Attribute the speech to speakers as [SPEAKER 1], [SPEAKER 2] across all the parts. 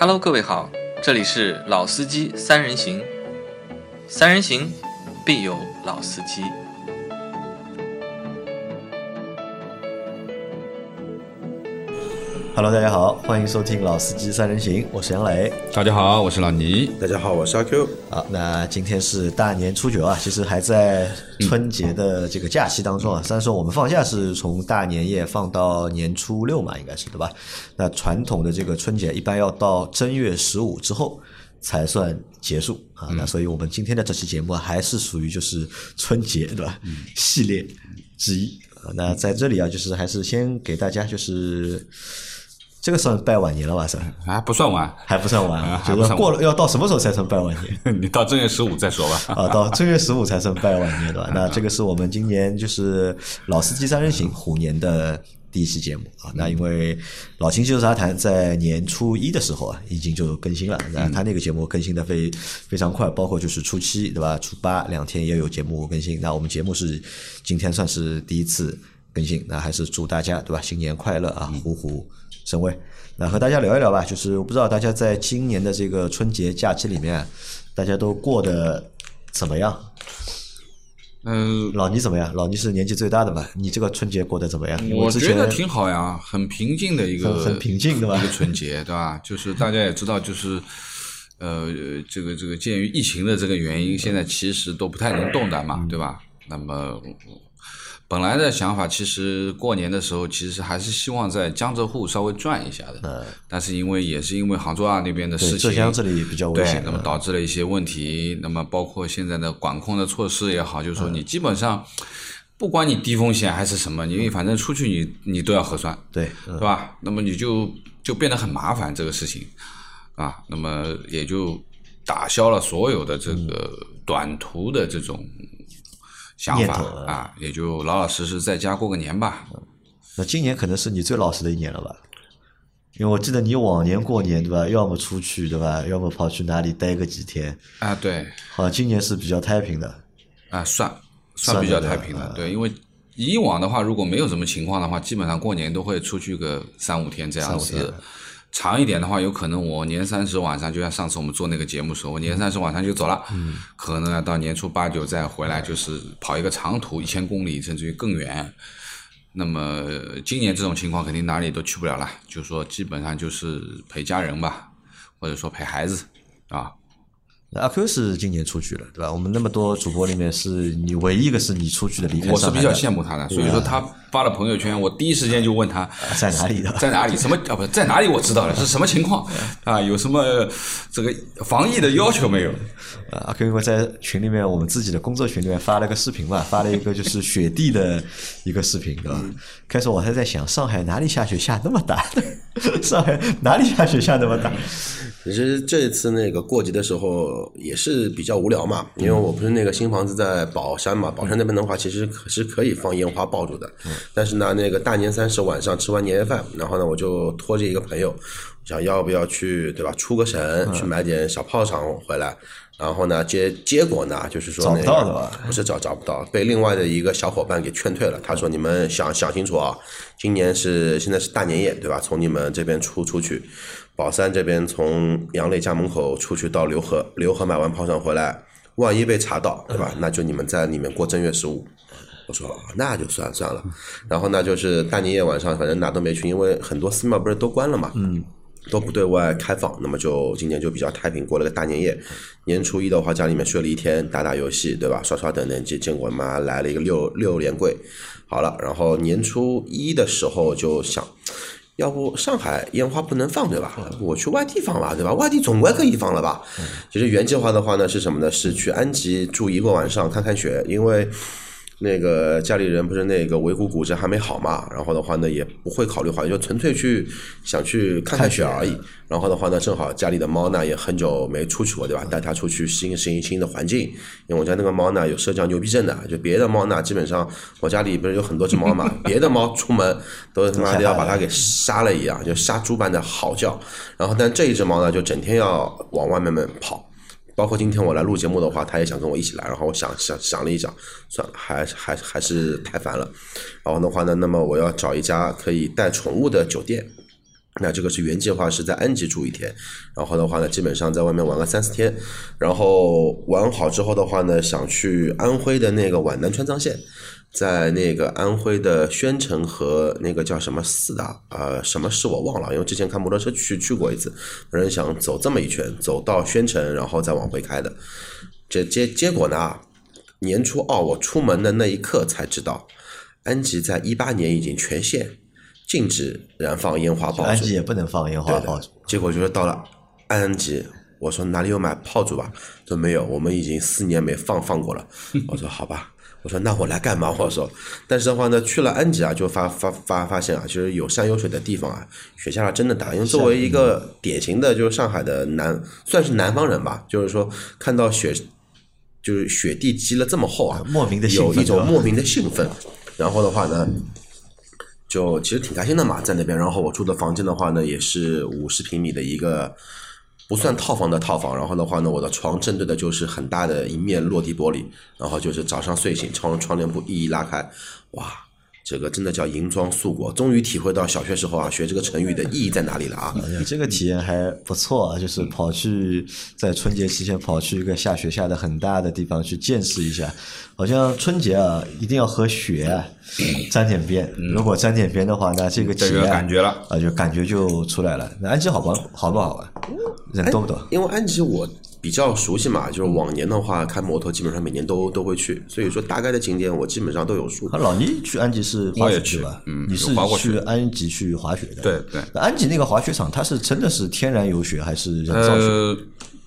[SPEAKER 1] Hello，各位好，这里是老司机三人行，三人行必有老司机。
[SPEAKER 2] Hello，大家好，欢迎收听《老司机三人行》，我是杨磊。
[SPEAKER 3] 大家好，我是老倪。
[SPEAKER 4] 大家好，我是阿 Q。
[SPEAKER 2] 好，那今天是大年初九啊，其实还在春节的这个假期当中啊。虽然说我们放假是从大年夜放到年初六嘛，应该是对吧？那传统的这个春节一般要到正月十五之后才算结束啊。那所以我们今天的这期节目还是属于就是春节对吧？系列之一啊。那在这里啊，就是还是先给大家就是。这个算拜晚年了吧？算
[SPEAKER 3] 啊不算晚，
[SPEAKER 2] 还不算晚，
[SPEAKER 3] 啊
[SPEAKER 2] 就是过了要到什么时候才算拜晚年？
[SPEAKER 3] 你到正月十五再说吧。
[SPEAKER 2] 啊，到正月十五才算拜晚年，对吧？那这个是我们今年就是老司机三人行虎年的第一期节目啊。那因为老秦就是杂谈在年初一的时候啊，已经就更新了，那他那个节目更新的非非常快，包括就是初七对吧？初八两天也有节目更新。那我们节目是今天算是第一次更新，那还是祝大家对吧？新年快乐啊，虎虎生威。那和大家聊一聊吧，就是我不知道大家在今年的这个春节假期里面，大家都过得怎么样？
[SPEAKER 3] 嗯，
[SPEAKER 2] 老倪怎么样？老倪是年纪最大的嘛？你这个春节过得怎么样？
[SPEAKER 3] 我觉得挺好呀，很平静的一个
[SPEAKER 2] 很很平静的吧
[SPEAKER 3] 一个春节，对吧？就是大家也知道，就是呃，这个这个鉴于疫情的这个原因，现在其实都不太能动弹嘛，对吧？那么本来的想法，其实过年的时候，其实还是希望在江浙沪稍微转一下的。但是因为也是因为杭州啊那边的事情，
[SPEAKER 2] 对浙江这里比较危
[SPEAKER 3] 对
[SPEAKER 2] 险，，
[SPEAKER 3] 那么导致了一些问题。那么包括现在的管控的措施也好，就是说你基本上不管你低风险还是什么，你反正出去你你都要核酸，
[SPEAKER 2] 对，嗯
[SPEAKER 3] 对吧？那么你就就变得很麻烦这个事情啊，那么也就打消了所有的这个短途的这种想法
[SPEAKER 2] 念头啊
[SPEAKER 3] 啊，也就老老实实在家过个年吧。
[SPEAKER 2] 那今年可能是你最老实的一年了吧？因为我记得你往年过年对吧，要么出去对吧，要么跑去哪里待个几天，
[SPEAKER 3] 啊，对，
[SPEAKER 2] 好像今年是比较太平的。
[SPEAKER 3] 啊，算
[SPEAKER 2] 算
[SPEAKER 3] 算比较太平的，
[SPEAKER 2] 啊
[SPEAKER 3] 对，因为以往的话，如果没有什么情况的话，基本上过年都会出去个三五天这样子。长一点的话，有可能我年三十晚上，就像上次我们做那个节目时候，我年三十晚上就走了，可能要到年初八九再回来，就是跑一个长途，一千公里甚至于更远。那么今年这种情况肯定哪里都去不了了，就说基本上就是陪家人吧，或者说陪孩子啊，
[SPEAKER 2] 阿 Q 是今年出去了对吧？我们那么多主播里面，是你唯一一个是你出去的，离开
[SPEAKER 3] 我是比较羡慕他的，所以说他发了朋友圈，我第一时间就问他
[SPEAKER 2] 在哪里的？
[SPEAKER 3] 在哪里？什么啊？不在哪里？我知道了，是什么情况 啊？有什么这个防疫的要求没有？
[SPEAKER 2] 啊阿 Q 因为在群里面，我们自己的工作群里面发了个视频嘛，发了一个就是雪地的一个视频，对吧？开始我还在想，上海哪里下雪下那么大？上海哪里下雪下那么大？
[SPEAKER 4] 其实这次那个过节的时候也是比较无聊嘛，因为我不是那个新房子在宝山嘛，宝山那边的话其实可是可以放烟花爆竹的，但是呢，那个大年三十晚上吃完年夜饭，然后呢，我就拖着一个朋友，想要不要去对吧，出个省去买点小炮仗回来。然后呢，结结果呢，就是说、那个、
[SPEAKER 2] 找不到的吧
[SPEAKER 4] 不是找找不到，被另外的一个小伙伴给劝退了。他说：“你们想想清楚啊，今年是现在是大年夜，对吧？从你们这边出出去，宝山这边从杨磊家门口出去到浏河，浏河买完炮仗回来，万一被查到，对吧？那就你们在里面过正月十五。”我说那就算算了，然后呢，就是大年夜晚上，反正哪都没去，因为很多寺庙不是都关了嘛，嗯，都不对外开放，那么就今年就比较太平，过了个大年夜。年初一的话，家里面睡了一天，打打游戏，对吧？刷刷等等，结结果妈来了一个六六连跪，好了，然后年初一的时候就想。要不上海烟花不能放对吧？我去外地放吧，对吧？外地总归可以放了吧？其实原计划的话呢是什么呢？是去安吉住一个晚上看看雪，因为那个家里人不是那个尾骨骨折还没好嘛，然后的话呢也不会考虑好，就纯粹去想去看看雪而已。然后的话呢，正好家里的猫呢也很久没出去过，对吧？带它出去适应适应新的环境。因为我家那个猫呢有社交牛逼症的，就别的猫呢基本上我家里不是有很多只猫嘛，别的猫出门都他妈的要把它给杀了一样，就杀猪般的嚎叫。然后但这一只猫呢就整天要往外面面跑。包括今天我来录节目的话，他也想跟我一起来，然后我想想想了一想，算了，还还还是太烦了。然后的话呢，那么我要找一家可以带宠物的酒店。那这个是原计划是在安吉住一天，然后的话呢，基本上在外面玩个三四天，然后玩好之后的话呢，想去安徽的那个皖南川藏线，在那个安徽的宣城和那个叫什么寺的，呃，什么市我忘了，因为之前开摩托车去去过一次，本人想走这么一圈，走到宣城，然后再往回开的，这结结果呢，年初二我出门的那一刻才知道，安吉在一八年已经全线。禁止燃放烟花爆竹，
[SPEAKER 2] 安吉也不能放烟花爆竹。
[SPEAKER 4] 结果就是到了安吉，我说哪里有买炮竹吧？说没有，我们已经四年没放放过了。我说好吧，我说那我来干嘛？我说，但是的话呢，去了安吉啊，就发发发发现啊，其实有山有水的地方啊，雪下的真的大。因为作为一个典型的就是上海的南，算是南方人吧，就是说看到雪，就是雪地积了这么厚啊，
[SPEAKER 2] 莫名的
[SPEAKER 4] 有一种莫名的兴奋。然后的话呢？就其实挺开心的嘛，在那边。然后我住的房间的话呢，也是五十平米的一个不算套房的套房。然后的话呢，我的床正对的就是很大的一面落地玻璃。然后就是早上睡醒，窗窗帘布一一拉开，哇！这个真的叫银装素裹，终于体会到小学时候啊学这个成语的意义在哪里了啊！
[SPEAKER 2] 你这个体验还不错啊，就是跑去在春节期间跑去一个下雪下的很大的地方去见识一下。好像春节啊，一定要和雪啊沾点边。如果沾点边的话，那这个体验
[SPEAKER 3] 感觉了
[SPEAKER 2] 啊，就感觉就出来了。那安吉好玩好不好玩？人多不多？
[SPEAKER 4] 因为安吉我。比较熟悉嘛，就是往年的话开摩托基本上每年都都会去，所以说大概的景点我基本上都有数。
[SPEAKER 2] 老倪去安吉是滑雪去吧？
[SPEAKER 3] 嗯，
[SPEAKER 2] 你是去安吉去滑雪的？
[SPEAKER 3] 对对。
[SPEAKER 2] 安吉那个滑雪场，它是真的是天然有雪还是人造雪？
[SPEAKER 3] 呃，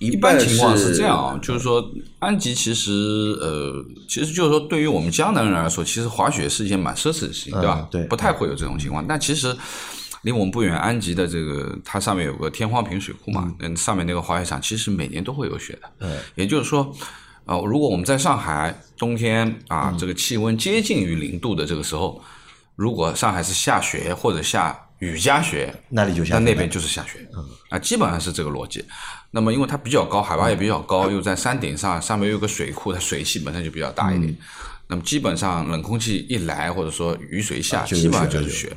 [SPEAKER 3] 一般情况是这样啊，就是说安吉其实呃，其实就是说对于我们江南人来说，其实滑雪是一件蛮奢侈的事情，对吧？
[SPEAKER 2] 对，
[SPEAKER 3] 不太会有这种情况。但其实。离我们不远，安吉的这个它上面有个天荒坪水库嘛，嗯，上面那个滑雪场其实每年都会有雪的。
[SPEAKER 2] 嗯，
[SPEAKER 3] 也就是说，呃，如果我们在上海冬天啊，这个气温接近于零度的这个时候，如果上海是下雪或者下雨夹雪，
[SPEAKER 2] 那里就下，
[SPEAKER 3] 那那边就是下雪。嗯，啊，基本上是这个逻辑。那么因为它比较高，海拔也比较高，又在山顶上，上面有个水库，它水汽本身就比较大一点。那么基本上冷空气一来，或者说雨水下，基本上就是雪。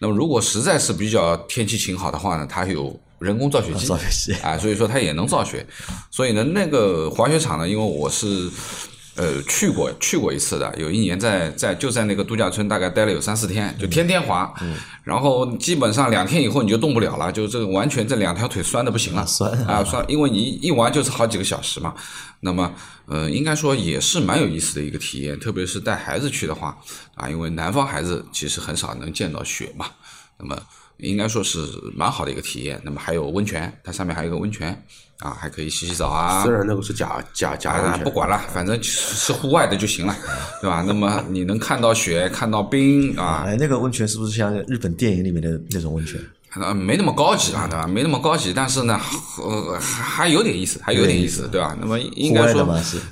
[SPEAKER 3] 那么，如果实在是比较天气晴好的话呢，它有人工造雪机，
[SPEAKER 2] 造雪机
[SPEAKER 3] 啊，所以说它也能造雪。所以呢，那个滑雪场呢，因为我是呃去过去过一次的，有一年在在就在那个度假村大概待了有三四天，就天天滑，然后基本上两天以后你就动不了了，就这个完全这两条腿酸的不行了，
[SPEAKER 2] 酸
[SPEAKER 3] 啊酸，因为你一玩就是好几个小时嘛。那么，呃，应该说也是蛮有意思的一个体验，特别是带孩子去的话，啊，因为南方孩子其实很少能见到雪嘛，那么应该说是蛮好的一个体验。那么还有温泉，它上面还有一个温泉，啊，还可以洗洗澡啊。
[SPEAKER 4] 虽然那个是假假假温泉，
[SPEAKER 3] 不管了，反正是户外的就行了，对吧？那么你能看到雪，看到冰啊。
[SPEAKER 2] 哎，那个温泉是不是像日本电影里面的那种温泉？
[SPEAKER 3] 呃，没那么高级啊，对吧？没那么高级，但是呢，呃，还还有点意思，还有点意思，对吧？那么应该说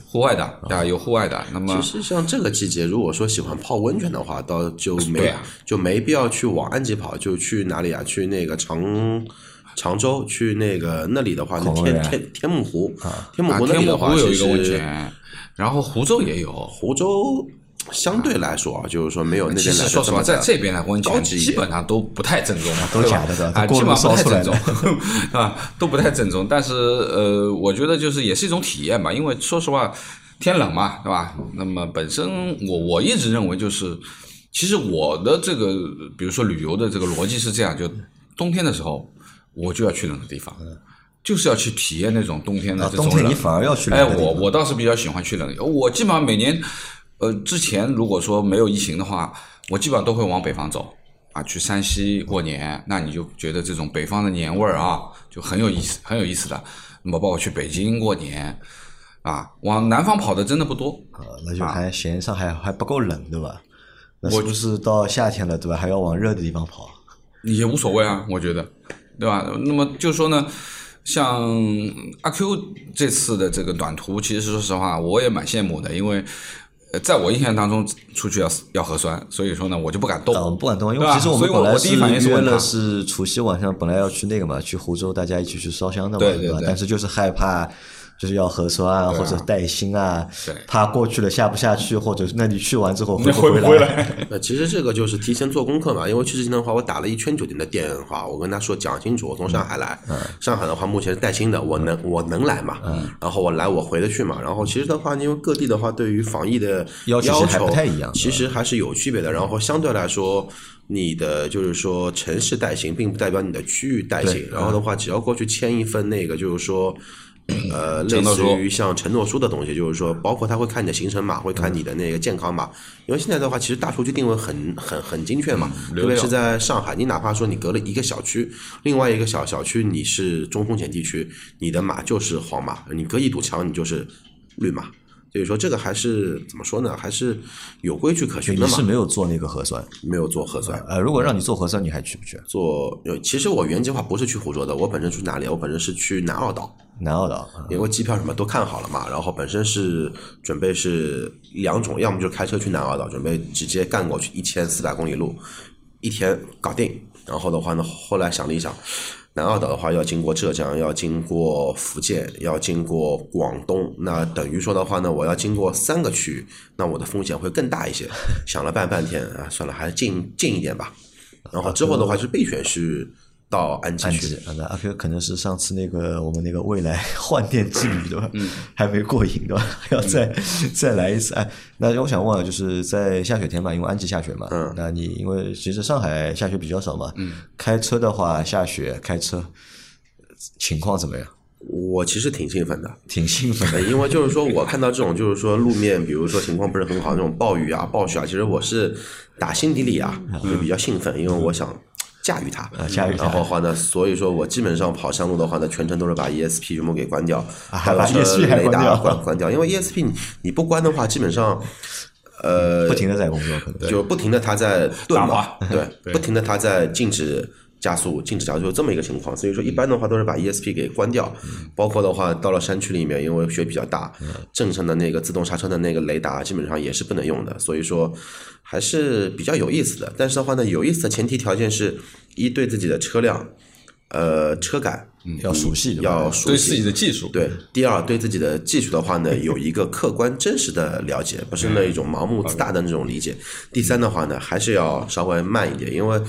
[SPEAKER 3] 户外的，对吧？有户外的。那么
[SPEAKER 4] 其实像这个季节，如果说喜欢泡温泉的话，倒就没就没必要去往安吉跑，就去哪里啊？去那个常常州，去那个那里的话，天天天目湖，天目湖那里的话，
[SPEAKER 3] 有一个温泉，然后湖州也有，
[SPEAKER 4] 湖州。相对来说啊，就是说没有那边来
[SPEAKER 3] 说实话，在这边的温泉基本上都不太正宗，
[SPEAKER 2] 都假的，
[SPEAKER 3] 啊，基本上不太正宗，啊，都不太正宗。但是呃，我觉得就是也是一种体验吧，因为说实话，天冷嘛，对吧？那么本身我我一直认为就是，其实我的这个比如说旅游的这个逻辑是这样，就冬天的时候我就要去冷的地方，就是要去体验那种冬天的这种冷。
[SPEAKER 2] 冬天你反而要去冷。
[SPEAKER 3] 哎，我我倒是比较喜欢去冷，我基本上每年。呃，之前如果说没有疫情的话，我基本上都会往北方走啊，去山西过年。那你就觉得这种北方的年味儿啊，就很有意思，很有意思的。那么包括去北京过年啊，往南方跑的真的不多
[SPEAKER 2] 啊，那就还嫌上海还不够冷，对吧？那是不是到夏天了，对吧？还要往热的地方跑？
[SPEAKER 3] 也无所谓啊，我觉得，对吧？那么就说呢，像阿 Q 这次的这个短途，其实说实话，我也蛮羡慕的，因为。在我印象当中，出去要要核酸，所以说呢，我就不敢动。
[SPEAKER 2] 嗯，不敢动，因为其实我们本来是约了是除夕晚上本来要去那个嘛，去湖州，大家一起去烧香的嘛，
[SPEAKER 3] 对
[SPEAKER 2] 吧？但是就是害怕就是要核酸啊，或者带薪啊
[SPEAKER 3] 对，
[SPEAKER 2] 怕过去了下不下去，或者那你去完之后
[SPEAKER 3] 那
[SPEAKER 2] 不
[SPEAKER 3] 回不回来？
[SPEAKER 4] 那其实这个就是提前做功课嘛，因为去之前的话，我打了一圈酒店的电话，我跟他说讲清楚，我从上海来，上海的话目前是带薪的，我能我能来嘛，然后我来我回得去嘛，然后其实的话，因为各地的话对于防疫的
[SPEAKER 2] 要求不太一样
[SPEAKER 4] 其实还是有区别的，然后相对来说。你的就是说城市带薪，并不代表你的区域带薪。然后的话，只要过去签一份那个，就是说，呃，类似于像承诺书的东西，就是说，包括他会看你的行程码，会看你的那个健康码。因为现在的话，其实大数据定位很很很精确嘛，特别是在上海，你哪怕说你隔了一个小区，另外一个小小区你是中风险地区，你的码就是黄码，你隔一堵墙你就是绿码。所以说这个还是怎么说呢？还是有规矩可循的嘛
[SPEAKER 2] 你是。没有做那个核酸，
[SPEAKER 4] 没有做核酸，
[SPEAKER 2] 呃，如果让你做核酸，你还去不去？
[SPEAKER 4] 做呃，其实我原计划不是去湖州的，我本身去哪里？我本身是去南澳岛，
[SPEAKER 2] 南澳岛，啊
[SPEAKER 4] 因为机票什么都看好了嘛，然后本身是准备是两种，要么就开车去南澳岛，准备直接干过去一千四百公里路，一天搞定。然后的话呢，后来想了一想，南澳岛的话要经过浙江，要经过福建，要经过广东，那等于说的话呢，我要经过三个区域，那我的风险会更大一些。想了半半天啊，算了，还是近近一点吧。然后之后的话是备选是到安吉去
[SPEAKER 2] 安吉，可能是上次那个我们那个未来 换电之旅对吧？嗯，还没过瘾对吧？还要再、再来一次。哎，那我想问啊，就是在下雪天嘛，因为安吉下雪嘛，
[SPEAKER 4] 嗯
[SPEAKER 2] 那你因为其实上海下雪比较少嘛，嗯，开车的话下雪开车情况怎么样？
[SPEAKER 4] 我其实挺兴奋的。
[SPEAKER 2] 挺兴奋的
[SPEAKER 4] 呃，因为就是说我看到这种就是说路面，比如说情况不是很好那种暴雨啊、暴雪啊，其实我是打心底里啊就比较兴奋，因为我想驾驭它。
[SPEAKER 2] 啊驾驭它。
[SPEAKER 4] 然后的话呢，所以说我基本上跑山路的话呢，全程都是把 ESP 全部给关掉，
[SPEAKER 2] 啊还
[SPEAKER 4] 有车
[SPEAKER 2] ESP 还
[SPEAKER 4] 雷达
[SPEAKER 2] 关掉。
[SPEAKER 4] 关关掉，因为 ESP 你你不关的话，基本上。呃，
[SPEAKER 2] 不停的在工作，可能。
[SPEAKER 4] 就不停的它在顿嘛，对，
[SPEAKER 3] 对。
[SPEAKER 4] 不停的它在静止加速、静止加速，就这么一个情况。所以说，一般的话都是把 ESP 给关掉，包括的话到了山区里面，因为雪比较大，正常的那个自动刹车的那个雷达基本上也是不能用的，所以说还是比较有意思的。但是的话呢，有意思的前提条件是一对自己的车辆，呃，车感
[SPEAKER 2] 要熟悉
[SPEAKER 4] 要熟悉
[SPEAKER 3] 对自己的技术，
[SPEAKER 4] 对，第二对自己的技术的话呢，有一个客观真实的了解，不是那一种盲目自大的那种理解。第三的话呢，还是要稍微慢一点，因为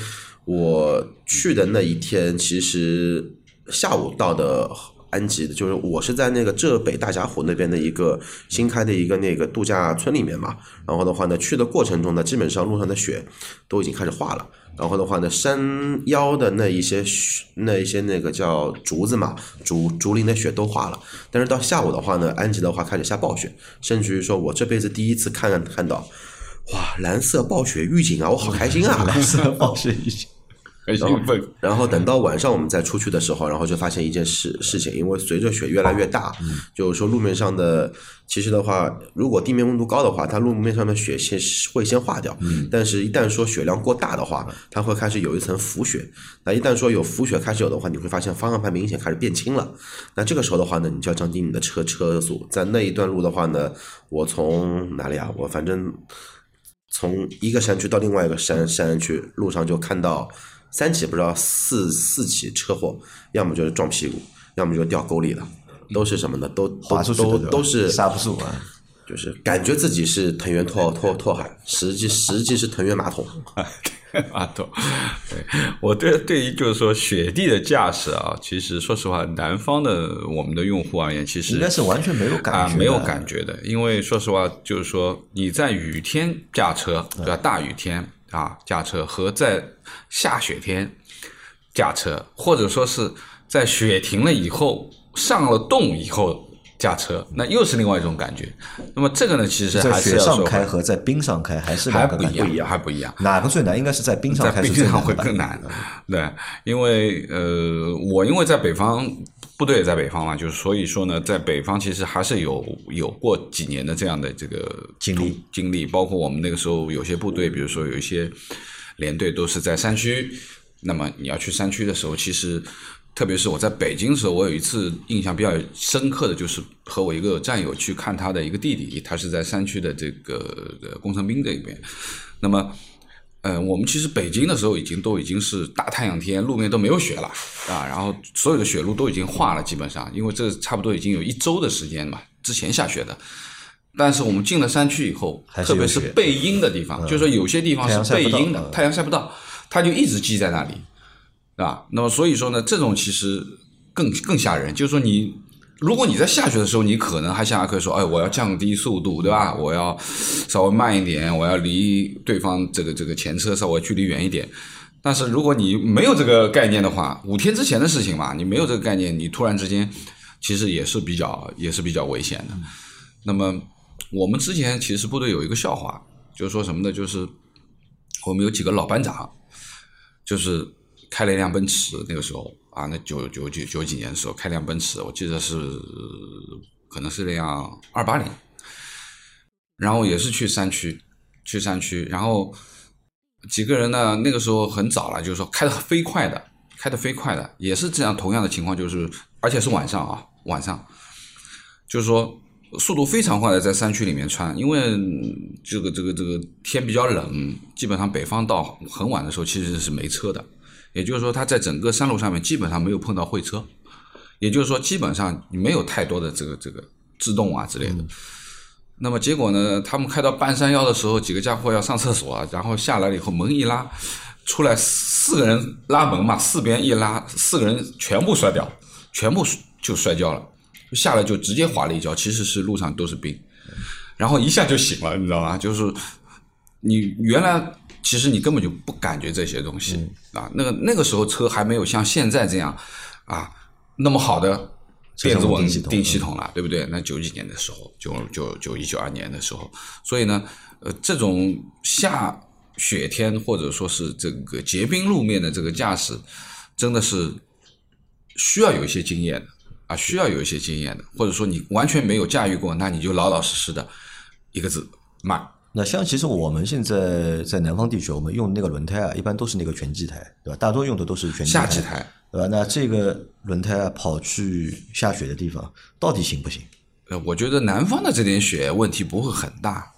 [SPEAKER 4] 我去的那一天其实下午到的。安吉的，就是我是在那个浙北大峡谷那边的一个新开的一个那个度假村里面嘛，然后的话呢，去的过程中呢，基本上路上的雪都已经开始化了，然后的话呢，山腰的那一些雪那一些那个叫竹子嘛，竹竹林的雪都化了。但是到下午的话呢，安吉的话开始下暴雪，甚至于说我这辈子第一次看看到，哇，蓝色暴雪预警啊，我好开心啊！
[SPEAKER 2] 蓝色暴雪预警，
[SPEAKER 3] 很兴奋。
[SPEAKER 4] 然后等到晚上我们再出去的时候，然后就发现一件事事情，因为随着雪越来越大，就是说路面上的，其实的话，如果地面温度高的话，它路面上的雪先会先化掉，但是一旦说雪量过大的话，它会开始有一层浮雪。那一旦说有浮雪开始有的话，你会发现方向盘明显开始变轻了。那这个时候的话呢，你就要降低你的车车速。在那一段路的话呢，我从哪里啊？我反正从一个山区到另外一个山山区，路上就看到三起不知道四四起车祸，要么就是撞屁股，要么就掉沟里了，都是什么呢？都都都
[SPEAKER 2] 滑出去的对吧
[SPEAKER 4] 都是
[SPEAKER 2] 刹不住啊。
[SPEAKER 4] 就是感觉自己是藤原拓拓拓海，实际实际是藤原马桶。
[SPEAKER 3] 马桶，对我对对于就是说雪地的驾驶啊，其实说实话，南方的我们的用户而言，其实
[SPEAKER 2] 应该是完全没有感觉
[SPEAKER 3] 没有感觉的，因为说实话，就是说你在雨天驾车，对吧？大雨天啊驾车和在下雪天驾车，或者说是在雪停了以后上了冻以后驾车，那又是另外一种感觉。那么这个呢，其实
[SPEAKER 2] 在
[SPEAKER 3] 还是
[SPEAKER 2] 雪上
[SPEAKER 3] 要说回
[SPEAKER 2] 开和在冰上开还是
[SPEAKER 3] 还不一样，还不一样。
[SPEAKER 2] 哪个最难？应该是在冰上
[SPEAKER 3] 在
[SPEAKER 2] 开
[SPEAKER 3] 冰上会更难，对，因为呃，我因为在北方，部队也在北方嘛，就是所以说呢，在北方其实还是有有过几年的这样的这个
[SPEAKER 2] 经历
[SPEAKER 3] 经历，包括我们那个时候有些部队，比如说有一些连队都是在山区，那么你要去山区的时候，其实。特别是我在北京的时候，我有一次印象比较深刻的就是和我一个战友去看他的一个弟弟，他是在山区的这个呃工程兵这边。那么呃，我们其实北京的时候已经都已经是大太阳天，路面都没有雪了啊，然后所有的雪路都已经化了，基本上，因为这差不多已经有一周的时间嘛，之前下雪的。但是我们进了山区以后，特别是背阴的地方，就是说有些地方是背阴的，太阳晒不到，它就一直积在那里，对吧？那么所以说呢，这种其实更更吓人，就是说你。如果你在下雪的时候，你可能还想可以说，哎，我要降低速度，对吧？我要稍微慢一点，我要离对方这个这个前车稍微距离远一点。但是如果你没有这个概念的话，五天之前的事情嘛，你没有这个概念，你突然之间其实也是比较也是比较危险的。那么我们之前其实部队有一个笑话，就是说什么呢？就是我们有几个老班长，就是开了一辆奔驰，那个时候啊，那九九九九几年的时候开辆奔驰，我记得是可能是辆二八零，然后也是去山区，去山区，然后几个人呢，那个时候很早了，就是说开的飞快的，开的飞快的，也是这样同样的情况，就是而且是晚上啊，晚上，就是说速度非常快的在山区里面穿，因为这个这个这个天比较冷，基本上北方到很晚的时候其实是没车的，也就是说他在整个山路上面基本上没有碰到会车，也就是说基本上没有太多的这个这个制动啊之类的。那么结果呢？他们开到半山腰的时候，几个家伙要上厕所啊，然后下来了以后门一拉，出来四个人拉门嘛，四边一拉，四个人全部摔掉，全部就摔跤了，下来就直接滑了一跤，其实是路上都是冰，然后一下就醒了，你知道吗？就是你原来其实你根本就不感觉这些东西、啊，那个那个时候车还没有像现在这样啊那么好的电子稳
[SPEAKER 2] 定系统
[SPEAKER 3] 定系统了，对不对？那九几年的时候，九九九一九二年的时候，所以呢，呃，这种下雪天或者说是这个结冰路面的这个驾驶，真的是需要有一些经验的啊，需要有一些经验的，或者说你完全没有驾驭过，那你就老老实实的一个字慢。
[SPEAKER 2] 那像其实我们现在在南方地区，我们用那个轮胎啊，一般都是那个全季胎，对吧？大多用的都是全季
[SPEAKER 3] 夏季胎，
[SPEAKER 2] 对吧？那这个轮胎啊，跑去下雪的地方，到底行不行？
[SPEAKER 3] 呃，我觉得南方的这点雪问题不会很大。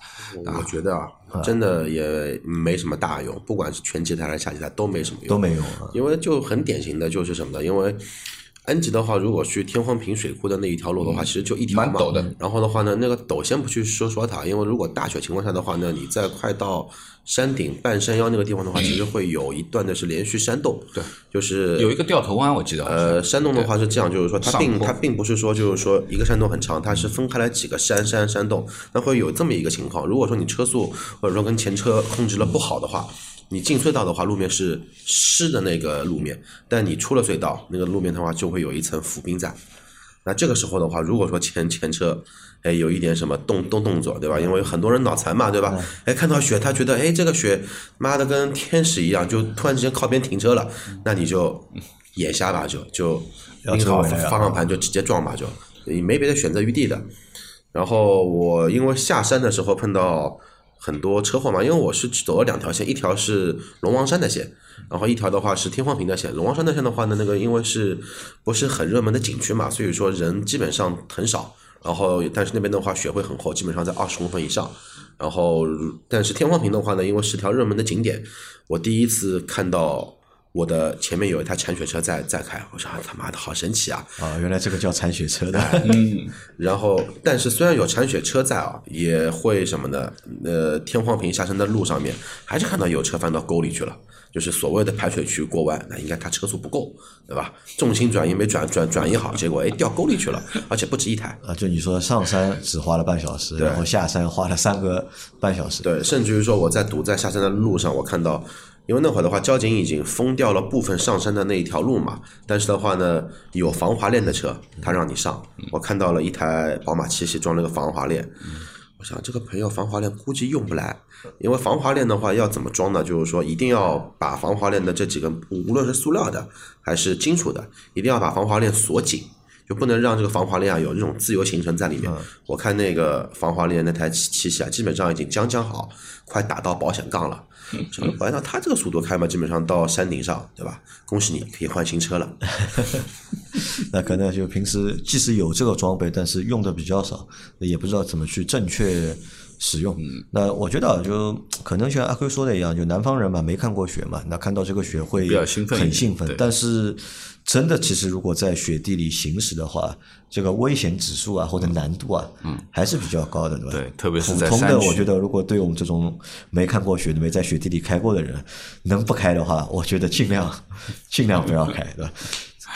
[SPEAKER 4] 我觉得啊，真的也没什么大用，不管是全季胎还是夏季胎都没什么用，
[SPEAKER 2] 都没用啊。
[SPEAKER 4] 因为就很典型的就是什么呢？因为安吉的话，如果去天荒坪水库的那一条路的话，其实就一条嘛
[SPEAKER 3] 蛮陡的。
[SPEAKER 4] 然后的话呢，那个陡先不去说说它，因为如果大雪情况下的话呢，你在快到山顶半山腰那个地方的话，其实会有一段的是连续山洞。
[SPEAKER 3] 对，
[SPEAKER 4] 就是
[SPEAKER 3] 有一个掉头弯，我记得。
[SPEAKER 4] 呃，山洞的话是这样，就是说它并它并不是说就是说一个山洞很长，它是分开来几个山山山洞，那会有这么一个情况。如果说你车速或者说跟前车控制了不好的话，你进隧道的话，路面是湿的那个路面，但你出了隧道，那个路面的话就会有一层浮冰在。那这个时候的话，如果说前前车，哎，有一点什么动动动作，对吧？因为很多人脑残嘛，对吧？哎，看到雪，他觉得哎，这个雪妈的跟天使一样，就突然之间靠边停车了，那你就眼瞎吧，就就
[SPEAKER 2] 要
[SPEAKER 4] 拎好
[SPEAKER 2] 车尾了呀
[SPEAKER 4] 方向盘就直接撞吧，就你没别的选择余地的。然后我因为下山的时候碰到很多车祸嘛，因为我是走了两条线，一条是龙王山的线，然后一条的话是天荒坪的线。龙王山的线的话呢，那个因为是不是很热门的景区嘛，所以说人基本上很少。然后但是那边的话雪会很厚，基本上在二十公分以上。然后但是天荒坪的话呢，因为是条热门的景点，我第一次看到我的前面有一台铲雪车在在开，我说啊他妈的好神奇啊！
[SPEAKER 2] 啊，原来这个叫铲雪车的。
[SPEAKER 3] 嗯，
[SPEAKER 4] 然后，但是虽然有铲雪车在啊，也会什么呢？呃，天荒坪下山的路上面，还是看到有车翻到沟里去了，就是所谓的排水区过弯，那应该它车速不够，对吧？重心转移没转转转移好，结果哎掉沟里去了，而且不止一台。
[SPEAKER 2] 啊，就你说上山只花了半小时，然后下山花了三个半小时。
[SPEAKER 4] 对，甚至于说我在堵在下山的路上，我看到，因为那会儿的话，交警已经封掉了部分上山的那一条路嘛，但是的话呢，有防滑链的车，他让你上。我看到了一台宝马七系装了个防滑链，我想这个朋友防滑链估计用不来，因为防滑链的话要怎么装呢？就是说一定要把防滑链的这几根，无论是塑料的还是金属的，一定要把防滑链锁紧。就不能让这个防滑链啊有这种自由行程在里面。我看那个防滑链那台七七系啊，基本上已经将将好，快打到保险杠了。这个按照他这个速度开嘛，基本上到山顶上，对吧？恭喜你可以换新车了。
[SPEAKER 2] 那可能就平时即使有这个装备，但是用的比较少，也不知道怎么去正确使用。那我觉得啊就可能像阿辉说的一样，就南方人嘛，没看过雪嘛，那看到这个雪会
[SPEAKER 3] 比较兴奋
[SPEAKER 2] 很兴奋。但是真的，其实如果在雪地里行驶的话，这个危险指数啊或者难度啊，嗯，还是比较高的，对吧？
[SPEAKER 3] 对特别是
[SPEAKER 2] 普通的，我觉得如果对我们这种没看过雪、没在雪地里开过的人，能不开的话，我觉得尽量尽量不要开，对吧？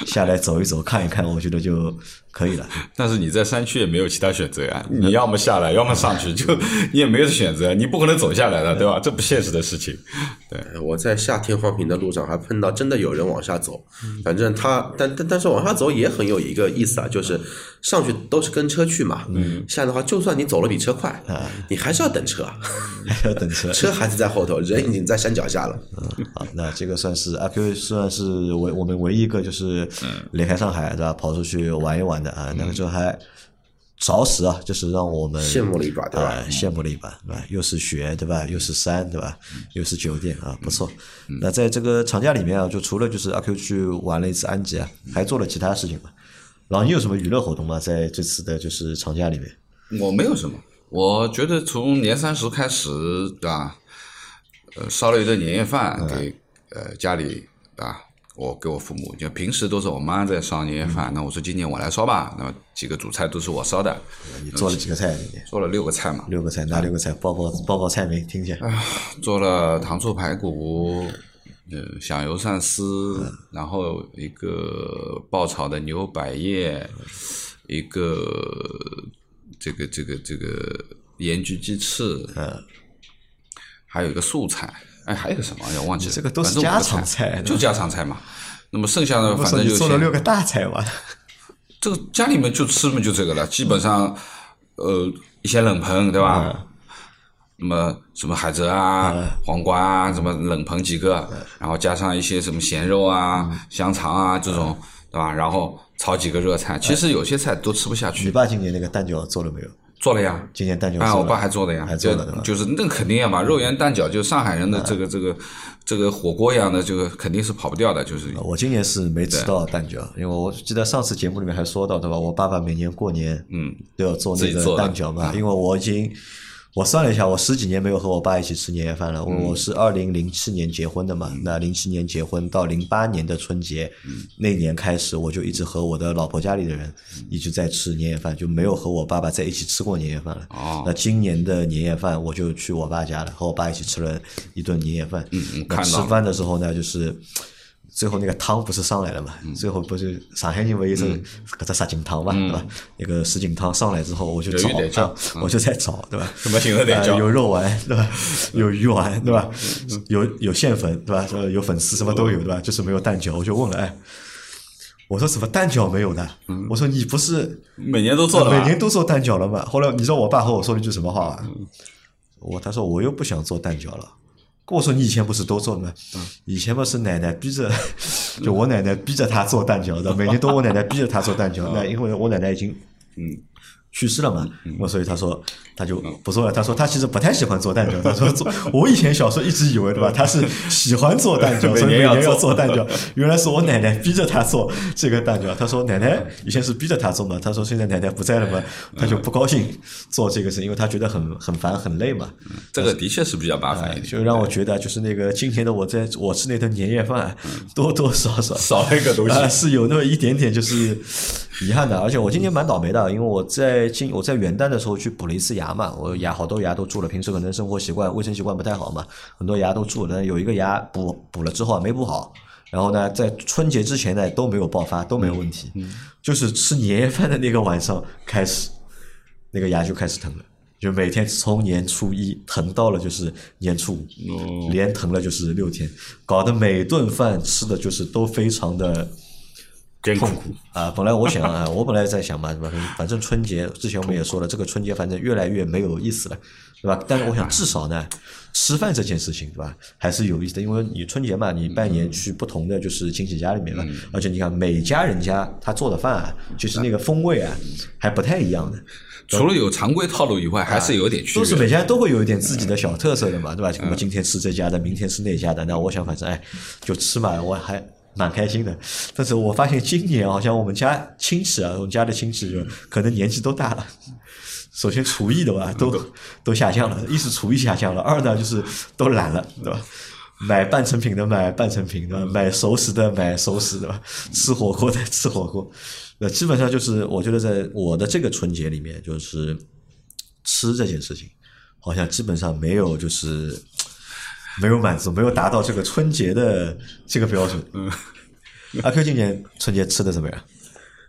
[SPEAKER 2] 下来走一走，看一看，我觉得就可以了。
[SPEAKER 3] 但是你在山区也没有其他选择呀，你要么下来，要么上去，就你也没有选择，你不可能走下来的，对吧？这不现实的事情。
[SPEAKER 4] 对我在下天荒坪的路上还碰到真的有人往下走，反正他但但但是往下走也很有一个意思啊，就是上去都是跟车去嘛，嗯下来的话就算你走了比车快啊，你还是要等车，
[SPEAKER 2] 还要等车。
[SPEAKER 4] 车还是在后头，人已经在山脚下了。
[SPEAKER 2] 好，那这个算是阿 Q 算是唯我们唯一一个就是离开上海对吧，跑出去玩一玩的啊，那个时候还着实啊，就是让我们
[SPEAKER 4] 羡慕了一把对吧
[SPEAKER 2] 哎羡慕了一把，对吧？又是雪，对吧？又是山，对吧？又是酒店啊，不错。那在这个长假里面啊，就除了就是阿 Q 去玩了一次安吉啊，还做了其他事情吗？然后你有什么娱乐活动吗？在这次的就是长假里面？
[SPEAKER 3] 我没有什么，我觉得从年三十开始，对吧？呃，烧了一顿年夜饭给呃家里啊，我给我父母，就平时都是我妈在烧年夜饭，那我说今年我来烧吧，那么几个主菜都是我烧的，
[SPEAKER 2] 你做了几个菜？你
[SPEAKER 3] 做了六个菜嘛，
[SPEAKER 2] 六个菜，哪六个菜？报报报报菜名，听一下。
[SPEAKER 3] 做了糖醋排骨，呃，响油鳝丝，然后一个爆炒的牛百叶，一个这个这个这个盐焗鸡翅，
[SPEAKER 2] 嗯，
[SPEAKER 3] 还有一个素菜，哎，还有个什么？哎呀，忘记了。
[SPEAKER 2] 这个都是家常菜
[SPEAKER 3] 就家常菜嘛。那么剩下的反正就先
[SPEAKER 2] 做了六个大菜嘛？
[SPEAKER 3] 这个家里面就吃嘛就这个了，基本上呃一些冷盆对吧？那么什么海蜇啊、黄瓜啊，什么冷盆几个，然后加上一些什么咸肉啊、香肠啊这种，对吧？然后炒几个热菜，其实有些菜都吃不下去
[SPEAKER 2] 你
[SPEAKER 3] 去。
[SPEAKER 2] 爸今年那个蛋饺做了没有？
[SPEAKER 3] 做了呀，
[SPEAKER 2] 今年蛋饺
[SPEAKER 3] 啊，我爸还做的呀，
[SPEAKER 2] 还做的？
[SPEAKER 3] 就就是那肯定要嘛，肉圆蛋饺就上海人的这个这个这个火锅一样的，这个肯定是跑不掉的，就是
[SPEAKER 2] 我今年是没吃到蛋饺，因为我记得上次节目里面还说到，对吧？我爸爸每年过年
[SPEAKER 3] 嗯。
[SPEAKER 2] 都要做那个蛋饺嘛，因为我已经我算了一下，我十几年没有和我爸一起吃年夜饭了。我我是二零零七年结婚的嘛，那零七年结婚到零八年的春节那年开始，我就一直和我的老婆家里的人一直在吃年夜饭，就没有和我爸爸在一起吃过年夜饭了。
[SPEAKER 3] 哦
[SPEAKER 2] 那今年的年夜饭我就去我爸家了，和我爸一起吃了一顿年夜饭。
[SPEAKER 3] 嗯嗯看到
[SPEAKER 2] 吃饭的时候呢，就是。最后那个汤不是上来了嘛？
[SPEAKER 3] 嗯
[SPEAKER 2] 最后不是上海人不有一种搿只什锦汤嘛，对吧？那个什锦汤上来之后，我就找我就在找，对吧？
[SPEAKER 3] 什么形式得
[SPEAKER 2] 呃
[SPEAKER 3] 叫
[SPEAKER 2] 有肉丸，对吧？有鱼丸，对吧？有有线粉，对吧？呃有粉丝，什么都有，对吧？就是没有蛋饺，我就问了，哎，我说怎么蛋饺没有的？我说你不是
[SPEAKER 3] 每年都做
[SPEAKER 2] 每年都做蛋饺了嘛？后来你知道我爸和我说了一句什么话吗？我他说我又不想做蛋饺了。跟我说你以前不是都做的吗？以前嘛是奶奶逼着，就我奶奶逼着她做蛋饺的，每年都我奶奶逼着她做蛋饺。那因为我奶奶已经
[SPEAKER 3] 嗯
[SPEAKER 2] 去世了嘛，我所以他说他就不做了。他说他其实不太喜欢做蛋饺。他说做，我以前小时候一直以为对吧，他是喜欢做蛋饺，所以每
[SPEAKER 3] 年要做
[SPEAKER 2] 做蛋饺。原来是我奶奶逼着他做这个蛋饺。他说奶奶以前是逼着他做嘛，他说现在奶奶不在了嘛，他就不高兴做这个事，因为他觉得很很烦很累嘛。
[SPEAKER 3] 这个的确是比较麻烦一点，
[SPEAKER 2] 就让我觉得就是那个今年的我在我吃那顿年夜饭，多多少少
[SPEAKER 3] 少了一个东西
[SPEAKER 2] 啊，是有那么一点点就是遗憾的。而且我今年蛮倒霉的，因为我在今我在元旦的时候去补了一次牙嘛，我牙好多牙都蛀了，平时可能生活习惯、卫生习惯不太好嘛，很多牙都蛀了。有一个牙补补了之后啊没补好，然后呢，在春节之前呢都没有爆发，都没有问题，就是吃年夜饭的那个晚上开始，那个牙就开始疼了。就每天从年初一疼到了就是年初五，
[SPEAKER 3] 哦
[SPEAKER 2] 连疼了就是六天，搞得每顿饭吃的就是都非常的
[SPEAKER 3] 艰苦
[SPEAKER 2] 痛苦啊！本来我想 啊，我本来在想嘛，对吧？反正春节之前我们也说了，这个春节反正越来越没有意思了，对吧？但是我想至少呢，吃饭这件事情，对吧？还是有意思的，因为你春节嘛，你拜年去不同的就是亲戚家里面嘛，而且你看每家人家他做的饭啊，就是那个风味啊，还不太一样的。
[SPEAKER 3] 除了有常规套路以外，还是有点区别
[SPEAKER 2] 都是每。家都会有一点自己的小特色的嘛，对吧？我们今天吃这家的，明天吃那家的。那我想，反正哎，就吃嘛，我还蛮开心的。但是我发现今年好像我们家亲戚啊，我们家的亲戚就可能年纪都大了，首先厨艺的吧，都都下降了，一是厨艺下降了，二呢就是都懒了，对吧？买半成品的买半成品的，买熟食的买熟食的，吃火锅的 吃火锅。那基本上就是我觉得在我的这个春节里面，就是吃这件事情，好像基本上没有就是没有满足，没有达到这个春节的这个标准。嗯，阿 Q 今年春节吃的怎么样？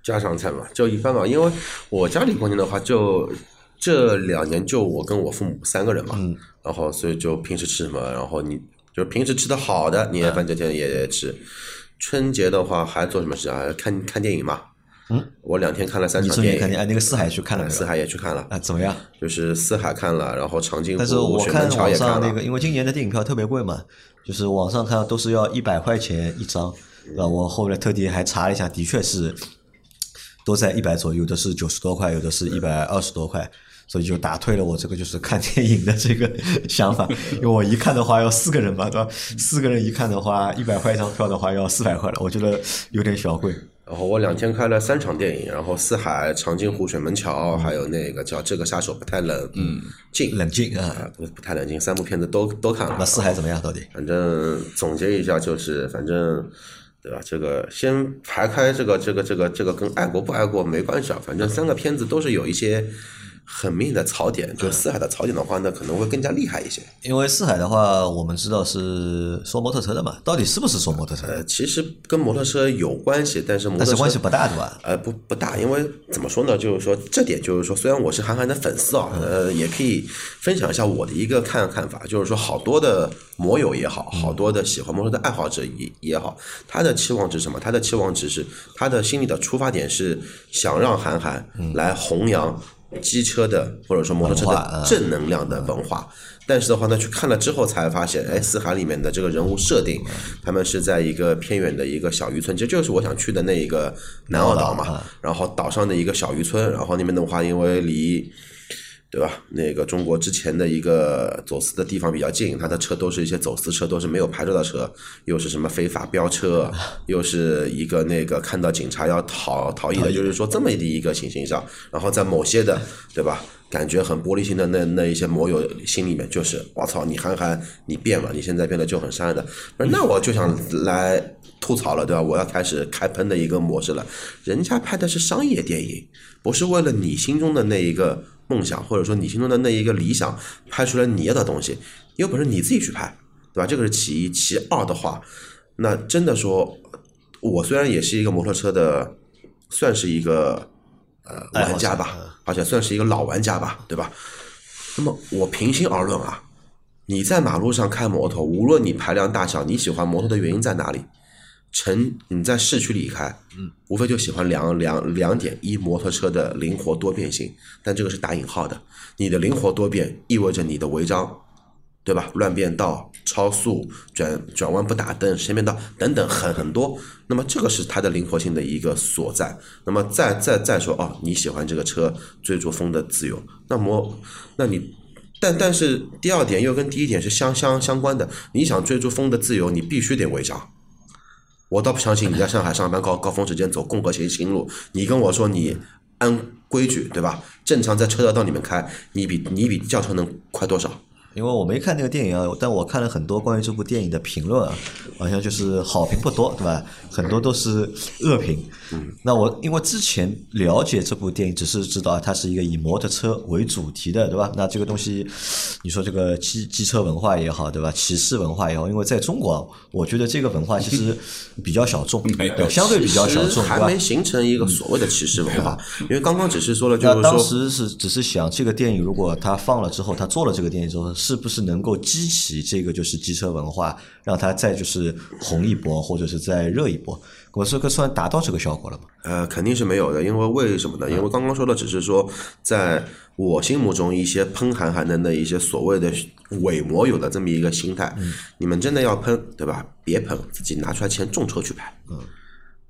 [SPEAKER 4] 家常菜嘛，就一般嘛。因为我家里过年的话，就这两年就我跟我父母三个人嘛，
[SPEAKER 2] 嗯
[SPEAKER 4] 然后所以就平时吃什么，然后你就是平时吃的好的，年夜饭这天也吃。春节的话还做什么事啊？看看电影嘛。
[SPEAKER 2] 嗯，
[SPEAKER 4] 我两天看了三
[SPEAKER 2] 你
[SPEAKER 4] 场电影，
[SPEAKER 2] 看见哎那个四海去看了？
[SPEAKER 4] 四海也去看了，
[SPEAKER 2] 啊怎么样？
[SPEAKER 4] 就是四海看了，然后长津
[SPEAKER 2] 但是
[SPEAKER 4] 湖、
[SPEAKER 2] 我看网。上那个，因为今年的电影票特别贵嘛，就是网上看都是要一百块钱一张，对吧？我后来特地还查了一下，的确是都在一百左右，有的是九十多块，有的是一百二十多块，所以就打退了我这个就是看电影的这个想法，因为我一看的话要四个人嘛，对吧？四个人一看的话，一百块一张票的话要四百块了，我觉得有点小贵。
[SPEAKER 4] 然后我两天开了三场电影，然后四海、长津湖、水门桥，还有那个叫《这个杀手不太冷》，嗯，静
[SPEAKER 2] 冷静啊
[SPEAKER 4] 啊，不不太冷静，三部片子都都看了。
[SPEAKER 2] 那四海怎么样？到底？
[SPEAKER 4] 反正总结一下就是，反正对吧？这个先排开这个这个这个这个跟爱国不爱国没关系啊，反正三个片子都是有一些很明显的槽点。就四海的槽点的话，那可能会更加厉害一些。
[SPEAKER 2] 因为四海的话，我们知道是说摩托车的嘛，到底是不是说摩托车的？
[SPEAKER 4] 呃，其实跟摩托车有关系，但是摩托车
[SPEAKER 2] 但是关系不大，对吧？
[SPEAKER 4] 呃，不不大，因为怎么说呢？就是说这点，就是说，虽然我是韩寒的粉丝啊，呃，也可以分享一下我的一个看看法，就是说，好多的摩友也好，好多的喜欢摩托的爱好者也也好，他的期望值什么？他的期望值是他的心里的出发点是想让韩寒来弘扬机车的或者说摩托车的正能量的文化。但是的话呢，去看了之后才发现，哎，四海里面的这个人物设定，他们是在一个偏远的一个小渔村，这就是我想去的那一个南澳岛嘛。然后岛上的一个小渔村，然后那边的话，因为离。对吧？那个中国之前的一个走私的地方比较近，他的车都是一些走私车，都是没有牌照的车，又是什么非法飙车，又是一个那个看到警察要逃逃逸的，就是说这么的一个情形上，然后在某些的对吧，感觉很玻璃心的那那一些摩友心里面就是，我操，你韩寒你变了，你现在变得就很山的，那我就想来吐槽了，对吧？我要开始开喷的一个模式了，人家拍的是商业电影，不是为了你心中的那一个。梦想，或者说你心中的那一个理想，拍出来你要的东西，有本事你自己去拍，对吧？这个是其一，其二的话，那真的说，我虽然也是一个摩托车的，算是一个呃玩家吧，而且算是一个老玩家吧，对吧？那么我平心而论啊，你在马路上开摩托，无论你排量大小，你喜欢摩托的原因在哪里？成你在市区里开，嗯，无非就喜欢两两两点：一摩托车的灵活多变性，但这个是打引号的。你的灵活多变意味着你的违章，对吧？乱变道、超速、转转弯不打灯、前面道等等很很多。那么这个是它的灵活性的一个所在。那么再再再说哦，你喜欢这个车追逐风的自由，那么那你。但但是第二点又跟第一点是相相相关的，你想追逐风的自由，你必须得违章。我倒不相信你在上海上班高高峰时间走共和新新路，你跟我说你按规矩对吧？正常在车道道里面开，你比你比轿车能快多少？
[SPEAKER 2] 因为我没看那个电影啊，但我看了很多关于这部电影的评论啊，好像就是好评不多，对吧？很多都是恶评。嗯，那我因为之前了解这部电影，只是知道啊它是一个以摩托车为主题的，对吧？那这个东西，你说这个机机车文化也好，对吧？骑士文化也好，因为在中国啊，我觉得这个文化其实比较小众，对相对比较小众，
[SPEAKER 4] 还没？形成一个所谓的骑士文化，因为刚刚只是说了，就
[SPEAKER 2] 当
[SPEAKER 4] 是说
[SPEAKER 2] 时是只是想，这个电影如果他放了之后，他做了这个电影之后，是不是能够激起这个就是机车文化，让它再就是红一波，或者是再热一波？我这个算达到这个效果了吗？
[SPEAKER 4] 呃，肯定是没有的，因为为什么呢？因为刚刚说的只是说，在我心目中一些喷韩寒的那一些所谓的伪魔友的这么一个心态，你们真的要喷，对吧？别喷，自己拿出来钱众筹去拍，嗯，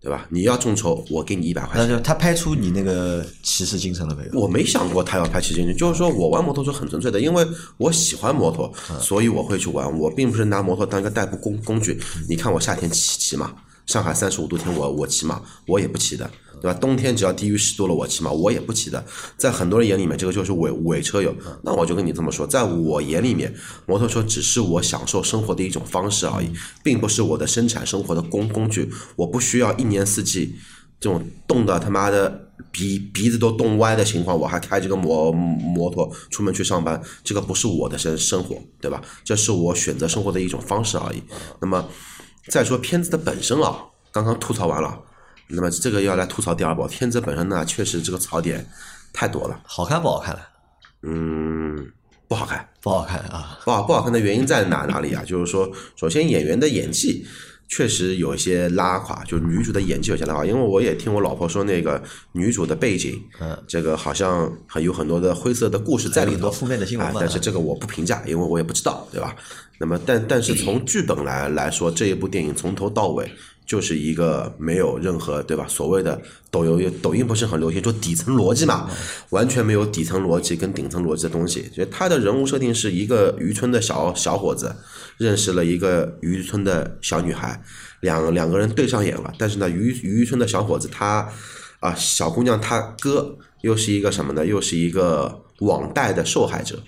[SPEAKER 4] 对吧？你要众筹，我给你一百块钱。
[SPEAKER 2] 那就他拍出你那个骑士精神了没有？
[SPEAKER 4] 我没想过他要拍骑士精神，就是说我玩摩托车很纯粹的，因为我喜欢摩托，所以我会去玩。我并不是拿摩托当一个代步工工具。你看我夏天骑骑嘛，上海三十五度天我我骑马我也不骑的，对吧？冬天只要低于十度了我骑马我也不骑的，在很多人眼里面这个就是伪伪车友。那我就跟你这么说，在我眼里面，摩托车只是我享受生活的一种方式而已，并不是我的生产生活的工工具。我不需要一年四季这种冻的他妈的鼻鼻子都冻歪的情况，我还开这个摩摩托出门去上班，这个不是我的生生活，对吧？这是我选择生活的一种方式而已。那么再说片子的本身啊，刚刚吐槽完了，那么这个要来吐槽第二部，片子本身呢，确实这个槽点太多了，
[SPEAKER 2] 好看不好看了？
[SPEAKER 4] 嗯，不好看。
[SPEAKER 2] 不好看啊！
[SPEAKER 4] 不好不好看的原因在哪哪里啊？就是说，首先演员的演技确实有一些拉垮，就女主的演技有些拉垮。因为我也听我老婆说，那个女主的背景，
[SPEAKER 2] 嗯，
[SPEAKER 4] 这个好像还有很多的灰色的故事在里头，
[SPEAKER 2] 很多负面的新闻
[SPEAKER 4] 啊但是这个我不评价，因为我也不知道，对吧？那么，但但是从剧本来来说，这一部电影从头到尾就是一个没有任何对吧？所谓的抖音抖音不是很流行说底层逻辑嘛，完全没有底层逻辑跟顶层逻辑的东西。所以他的人物设定是一个渔村的小小伙子认识了一个渔村的小女孩，两两个人对上眼了。但是呢，渔渔村的小伙子他啊，小姑娘她哥又是一个什么呢？又是一个网贷的受害者。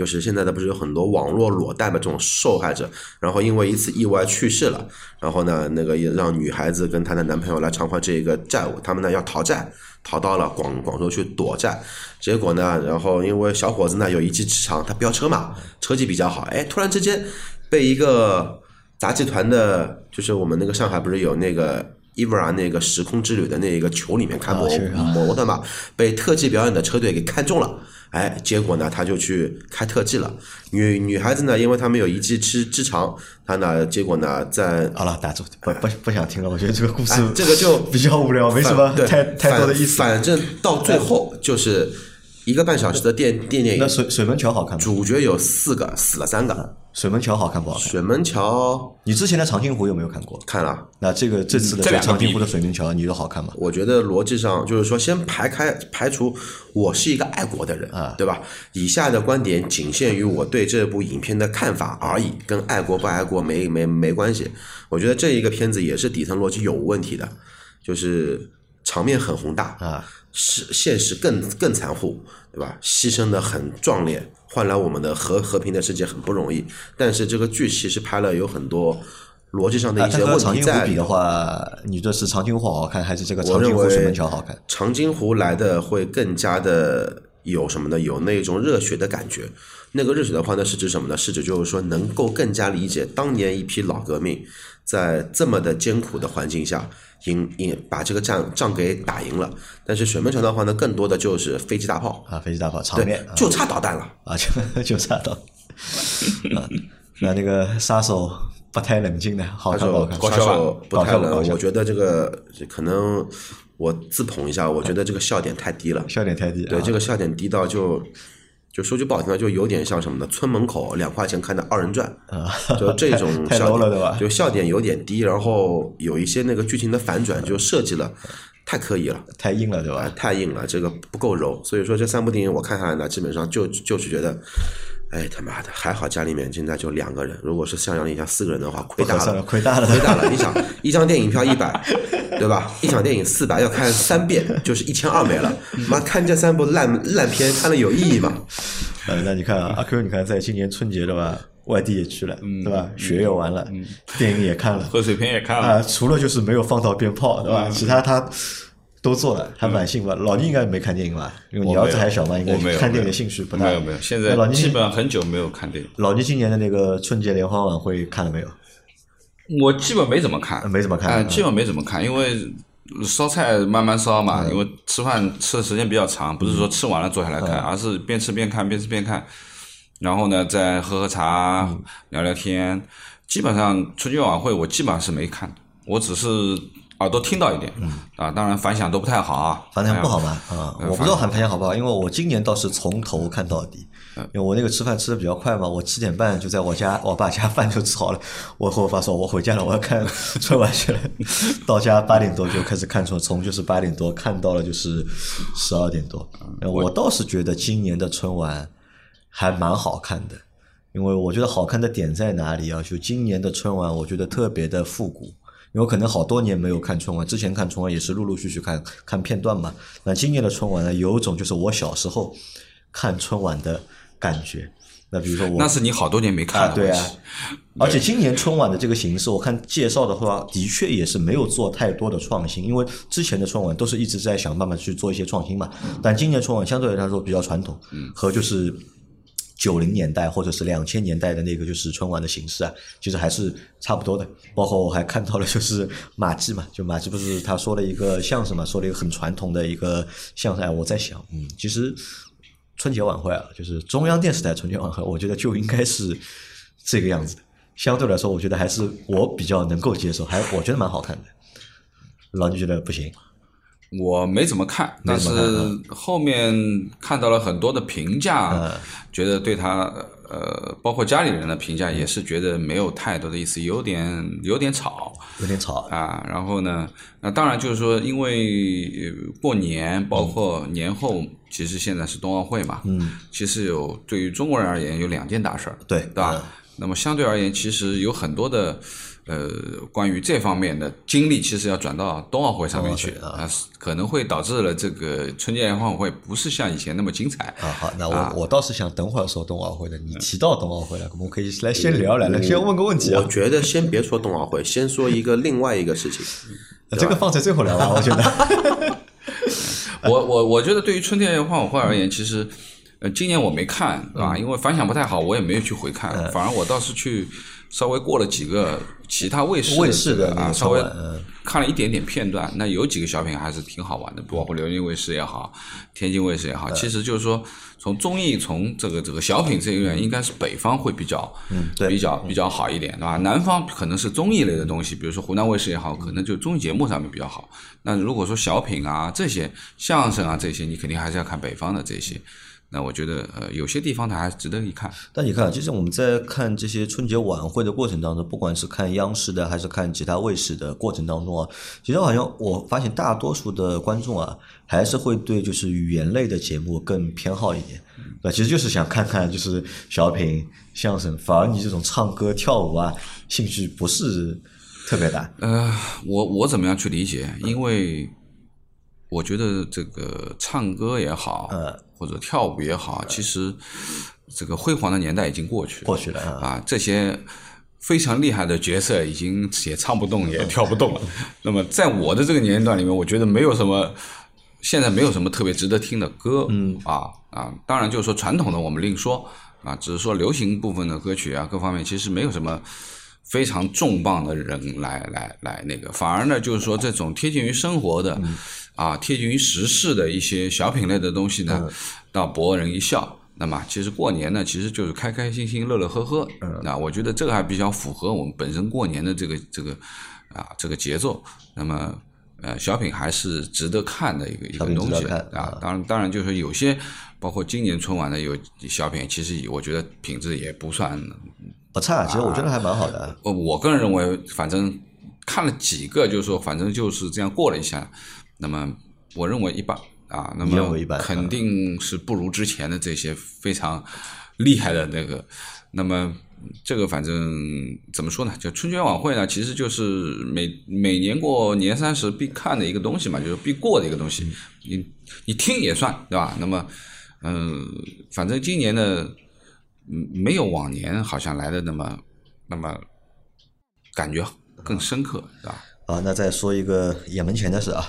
[SPEAKER 4] 就是现在的不是有很多网络裸贷嘛，这种受害者，然后因为一次意外去世了，然后呢，那个也让女孩子跟她的男朋友来偿还这一个债务，他们呢要逃债，逃到了广广州去躲债，结果呢，然后因为小伙子呢有一技之长，他飙车嘛，车技比较好，哎，突然之间被一个杂技团的，就是我们那个上海不是有那个。伊布拉那个时空之旅的那个球里面看摩
[SPEAKER 2] 啊是啊
[SPEAKER 4] 摩托嘛，被特技表演的车队给看中了，哎，结果呢，他就去开特技了。女女孩子呢，因为她没有一技之之长，她呢，结果呢，在
[SPEAKER 2] 好了，打住，不不不想听了。我觉得这个故事
[SPEAKER 4] 哎这个就
[SPEAKER 2] 比较无聊，没什么
[SPEAKER 4] 对
[SPEAKER 2] 太太多的意思。
[SPEAKER 4] 反反正到最后就是一个半小时的电电电
[SPEAKER 2] 那，水水门桥好看吗？
[SPEAKER 4] 主角有四个，死了三个。
[SPEAKER 2] 水门桥好看不好看？
[SPEAKER 4] 水门桥
[SPEAKER 2] 你之前的长津湖有没有看过？
[SPEAKER 4] 看了，
[SPEAKER 2] 那这个这次的
[SPEAKER 3] 这个
[SPEAKER 2] 长津湖的水门桥，你觉得好看吗？
[SPEAKER 4] 我觉得逻辑上就是说，先排开排除我是一个爱国的人
[SPEAKER 2] 啊
[SPEAKER 4] 对吧？以下的观点仅限于我对这部影片的看法而已，跟爱国不爱国没没没关系。我觉得这一个片子也是底层逻辑有问题的，就是场面很宏大
[SPEAKER 2] 啊，
[SPEAKER 4] 是现实更更残酷，对吧？牺牲的很壮烈，换来我们的和和平的世界很不容易。但是这个剧其实拍了有很多逻辑上的
[SPEAKER 2] 啊，
[SPEAKER 4] 一些问题在
[SPEAKER 2] 比的话，你这是长津湖好看，还是这个长津湖水门桥好看？
[SPEAKER 4] 长津湖来的会更加的有什么呢？有那种热血的感觉。那个热血的话呢，是指什么呢？是指就是说能够更加理解当年一批老革命在这么的艰苦的环境下赢赢把这个仗仗给打赢了。但是水门桥的话呢，更多的就是飞机大炮，
[SPEAKER 2] 啊，飞机大炮场面
[SPEAKER 4] 对，就差导弹了。
[SPEAKER 2] 啊，就就差导啊，那那个杀手不太冷静的，好
[SPEAKER 4] 杀手
[SPEAKER 2] 看不好看？
[SPEAKER 4] 杀
[SPEAKER 3] 搞笑吧
[SPEAKER 4] 手不太冷，我觉得这个可能我自捧一下，我觉得这个笑点太低了。
[SPEAKER 2] 笑点太低。
[SPEAKER 4] 对，
[SPEAKER 2] 啊
[SPEAKER 4] 这个笑点低到就就说句不好听的，就有点像什么呢？村门口两块钱看的二人转，
[SPEAKER 2] 啊，
[SPEAKER 4] 就这种
[SPEAKER 2] 太
[SPEAKER 4] 笑点，
[SPEAKER 2] 了，对吧？
[SPEAKER 4] 就笑点有点低，然后有一些那个剧情的反转就设计了 太刻意了，
[SPEAKER 2] 太硬了，对
[SPEAKER 4] 啊
[SPEAKER 2] 吧？
[SPEAKER 4] 太硬了，这个不够柔。所以说这三部电影我看下来呢，基本上就就是觉得。哎他妈的，还好家里面现在就两个人，如果是像杨丽像四个人的话，亏大了
[SPEAKER 2] 亏大了
[SPEAKER 4] 亏大了。你想，一张电影票一百，对吧？一场电影四百，要看三遍，就是一千二没了。妈，看这三部烂烂片，看了有意义吗？
[SPEAKER 2] 呃，那你看啊，阿 Q，你看在今年春节的吧？外地也去了，对吧？雪也玩了，电影也看了，
[SPEAKER 3] 贺岁片也看
[SPEAKER 2] 啊，
[SPEAKER 3] 了，
[SPEAKER 2] 除了就是没有放到鞭炮，对吧？
[SPEAKER 3] 嗯
[SPEAKER 2] 其他他都做了，还蛮幸福。老倪应该没看电影吧？因为你儿子还小嘛，应该
[SPEAKER 3] 没有
[SPEAKER 2] 看电影的兴趣不大。
[SPEAKER 3] 没有没有，现在
[SPEAKER 2] 老倪
[SPEAKER 3] 基本上很久没有看电影，
[SPEAKER 2] 老倪今年的那个春节联欢晚会看了没有？
[SPEAKER 3] 我基本没怎么看，
[SPEAKER 2] 没怎么看
[SPEAKER 3] 基本没怎么看，因为烧菜慢慢烧嘛，因为吃饭吃的时间比较长，不是说吃完了坐下来看，而是边吃边看，边吃边看，然后呢再喝喝茶、聊聊天。基本上春节晚会我基本上是没看的，我只是耳朵听到一点，啊，当然反响都不太好啊，
[SPEAKER 2] 反响不好
[SPEAKER 3] 哎
[SPEAKER 2] 嘛，啊，
[SPEAKER 3] 呃
[SPEAKER 2] 我不知道反响好不好，因为我今年倒是从头看到底，
[SPEAKER 3] 嗯。
[SPEAKER 2] 因为我那个吃饭吃的比较快嘛，我七点半就在我家我爸家饭就吃好了，我和我爸说我回家了，我要看春晚去了，到家八点多就开始看春，从就是八点多看到了就是十二点多，
[SPEAKER 3] 嗯
[SPEAKER 2] 我倒是觉得今年的春晚还蛮好看的。因为我觉得好看的点在哪里啊？就今年的春晚，我觉得特别的复古。因为可能好多年没有看春晚，之前看春晚也是陆陆续续看看片段嘛。那今年的春晚呢，有一种就是我小时候看春晚的感觉。那比如说我
[SPEAKER 3] 那是你好多年没看
[SPEAKER 2] 啊，
[SPEAKER 3] 了，
[SPEAKER 2] 对啊。而且今年春晚的这个形式，我看介绍的话，的确也是没有做太多的创新，因为之前的春晚都是一直在想办法去做一些创新嘛。但今年春晚相对来说比较传统，和就是九零年代或者是两千年代的那个就是春晚的形式啊，其实还是差不多的。包括我还看到了就是马季嘛，就马季不是他说了一个相声嘛，说了一个很传统的一个相声，我在想，嗯，其实。春节晚会啊，就是中央电视台春节晚会，我觉得就应该是这个样子的。相对来说，我觉得还是我比较能够接受，还我觉得蛮好看的。老倪觉得不行，
[SPEAKER 3] 我没怎么看，但是后面看到了很多的评价，
[SPEAKER 2] 嗯
[SPEAKER 3] 觉得对他呃，包括家里人的评价也是觉得没有太多的意思，有点有点吵
[SPEAKER 2] 有点吵。
[SPEAKER 3] 啊。然后呢，那当然就是说，因为呃过年包括年后，其实现在是冬奥会嘛，
[SPEAKER 2] 嗯，
[SPEAKER 3] 其实有对于中国人而言有两件大事儿，
[SPEAKER 2] 对
[SPEAKER 3] 对吧？那么相对而言，其实有很多的呃关于这方面的精力，其实要转到冬奥会上面去啊，可能会导致了这个春节联欢晚会不是像以前那么精彩。
[SPEAKER 2] 啊，好，那我、
[SPEAKER 3] 啊
[SPEAKER 2] 我倒是想等会儿说冬奥会的。你提到冬奥会了，我们可以来先聊来，来先问个问题啊
[SPEAKER 4] 我，觉得先别说冬奥会，先说一个另外一个事情。
[SPEAKER 2] 这个放在最后聊吧，我觉得。
[SPEAKER 3] 我我我觉得对于春节联欢晚会而言，其实呃今年我没看，对吧？因为反响不太好，我也没有去回看，反而我倒是去稍微过了几个其他卫视
[SPEAKER 2] 卫视的
[SPEAKER 3] 啊，稍微看了一点点片段。那有几个小品还是挺好玩的，包括辽宁卫视也好，天津卫视也好。其实就是说，从综艺从这个这个小品这一面，应该是北方会比较
[SPEAKER 2] 嗯对
[SPEAKER 3] 比较比较好一点，对吧？南方可能是综艺类的东西，比如说湖南卫视也好，可能就综艺节目上面比较好。那如果说小品啊这些相声啊这些，你肯定还是要看北方的这些。那我觉得呃有些地方它还是值得一看。
[SPEAKER 2] 但你看，其实我们在看这些春节晚会的过程当中，不管是看央视的还是看其他卫视的过程当中啊，其实好像我发现大多数的观众啊，还是会对就是语言类的节目更偏好一点，那？其实就是想看看就是小品、相声，反而你这种唱歌、跳舞啊，兴趣不是特别大。
[SPEAKER 3] 呃，我我怎么样去理解？因为我觉得这个唱歌也好，
[SPEAKER 2] 呃
[SPEAKER 3] 或者跳舞也好，其实这个辉煌的年代已经过去了，
[SPEAKER 2] 过去了啊
[SPEAKER 3] 啊，这些非常厉害的角色已经也唱不动，也跳不动了。那么在我的这个年龄段里面，我觉得没有什么。现在没有什么特别值得听的歌，嗯啊啊，当然就是说传统的我们另说啊，只是说流行部分的歌曲啊，各方面其实没有什么非常重磅的人来来来那个，反而呢就是说这种贴近于生活的、啊，贴近于时事的一些小品类的东西呢，倒博人一笑。那么其实过年呢，其实就是开开心心、乐乐呵呵。那我觉得这个还比较符合我们本身过年的这个这个啊这个节奏。那么呃，小品还是值得看的一个一个东西啊。当然，当然就是有些包括今年春晚的有小品，其实我觉得品质也不算
[SPEAKER 2] 不差，其实我觉得还蛮好的。
[SPEAKER 3] 呃，我个人认为，反正看了几个，就是说，反正就是这样过了一下。那么，我认为一般啊，那么肯定是不如之前的这些非常厉害的那个。那么，这个反正怎么说呢？就春节晚会呢，其实就是每每年过年三十必看的一个东西嘛，就是必过的一个东西。你你听也算对吧？那么，嗯、反正今年的嗯没有往年好像来的那么那么感觉更深刻，是吧？
[SPEAKER 2] 啊，那再说一个眼门前的事啊，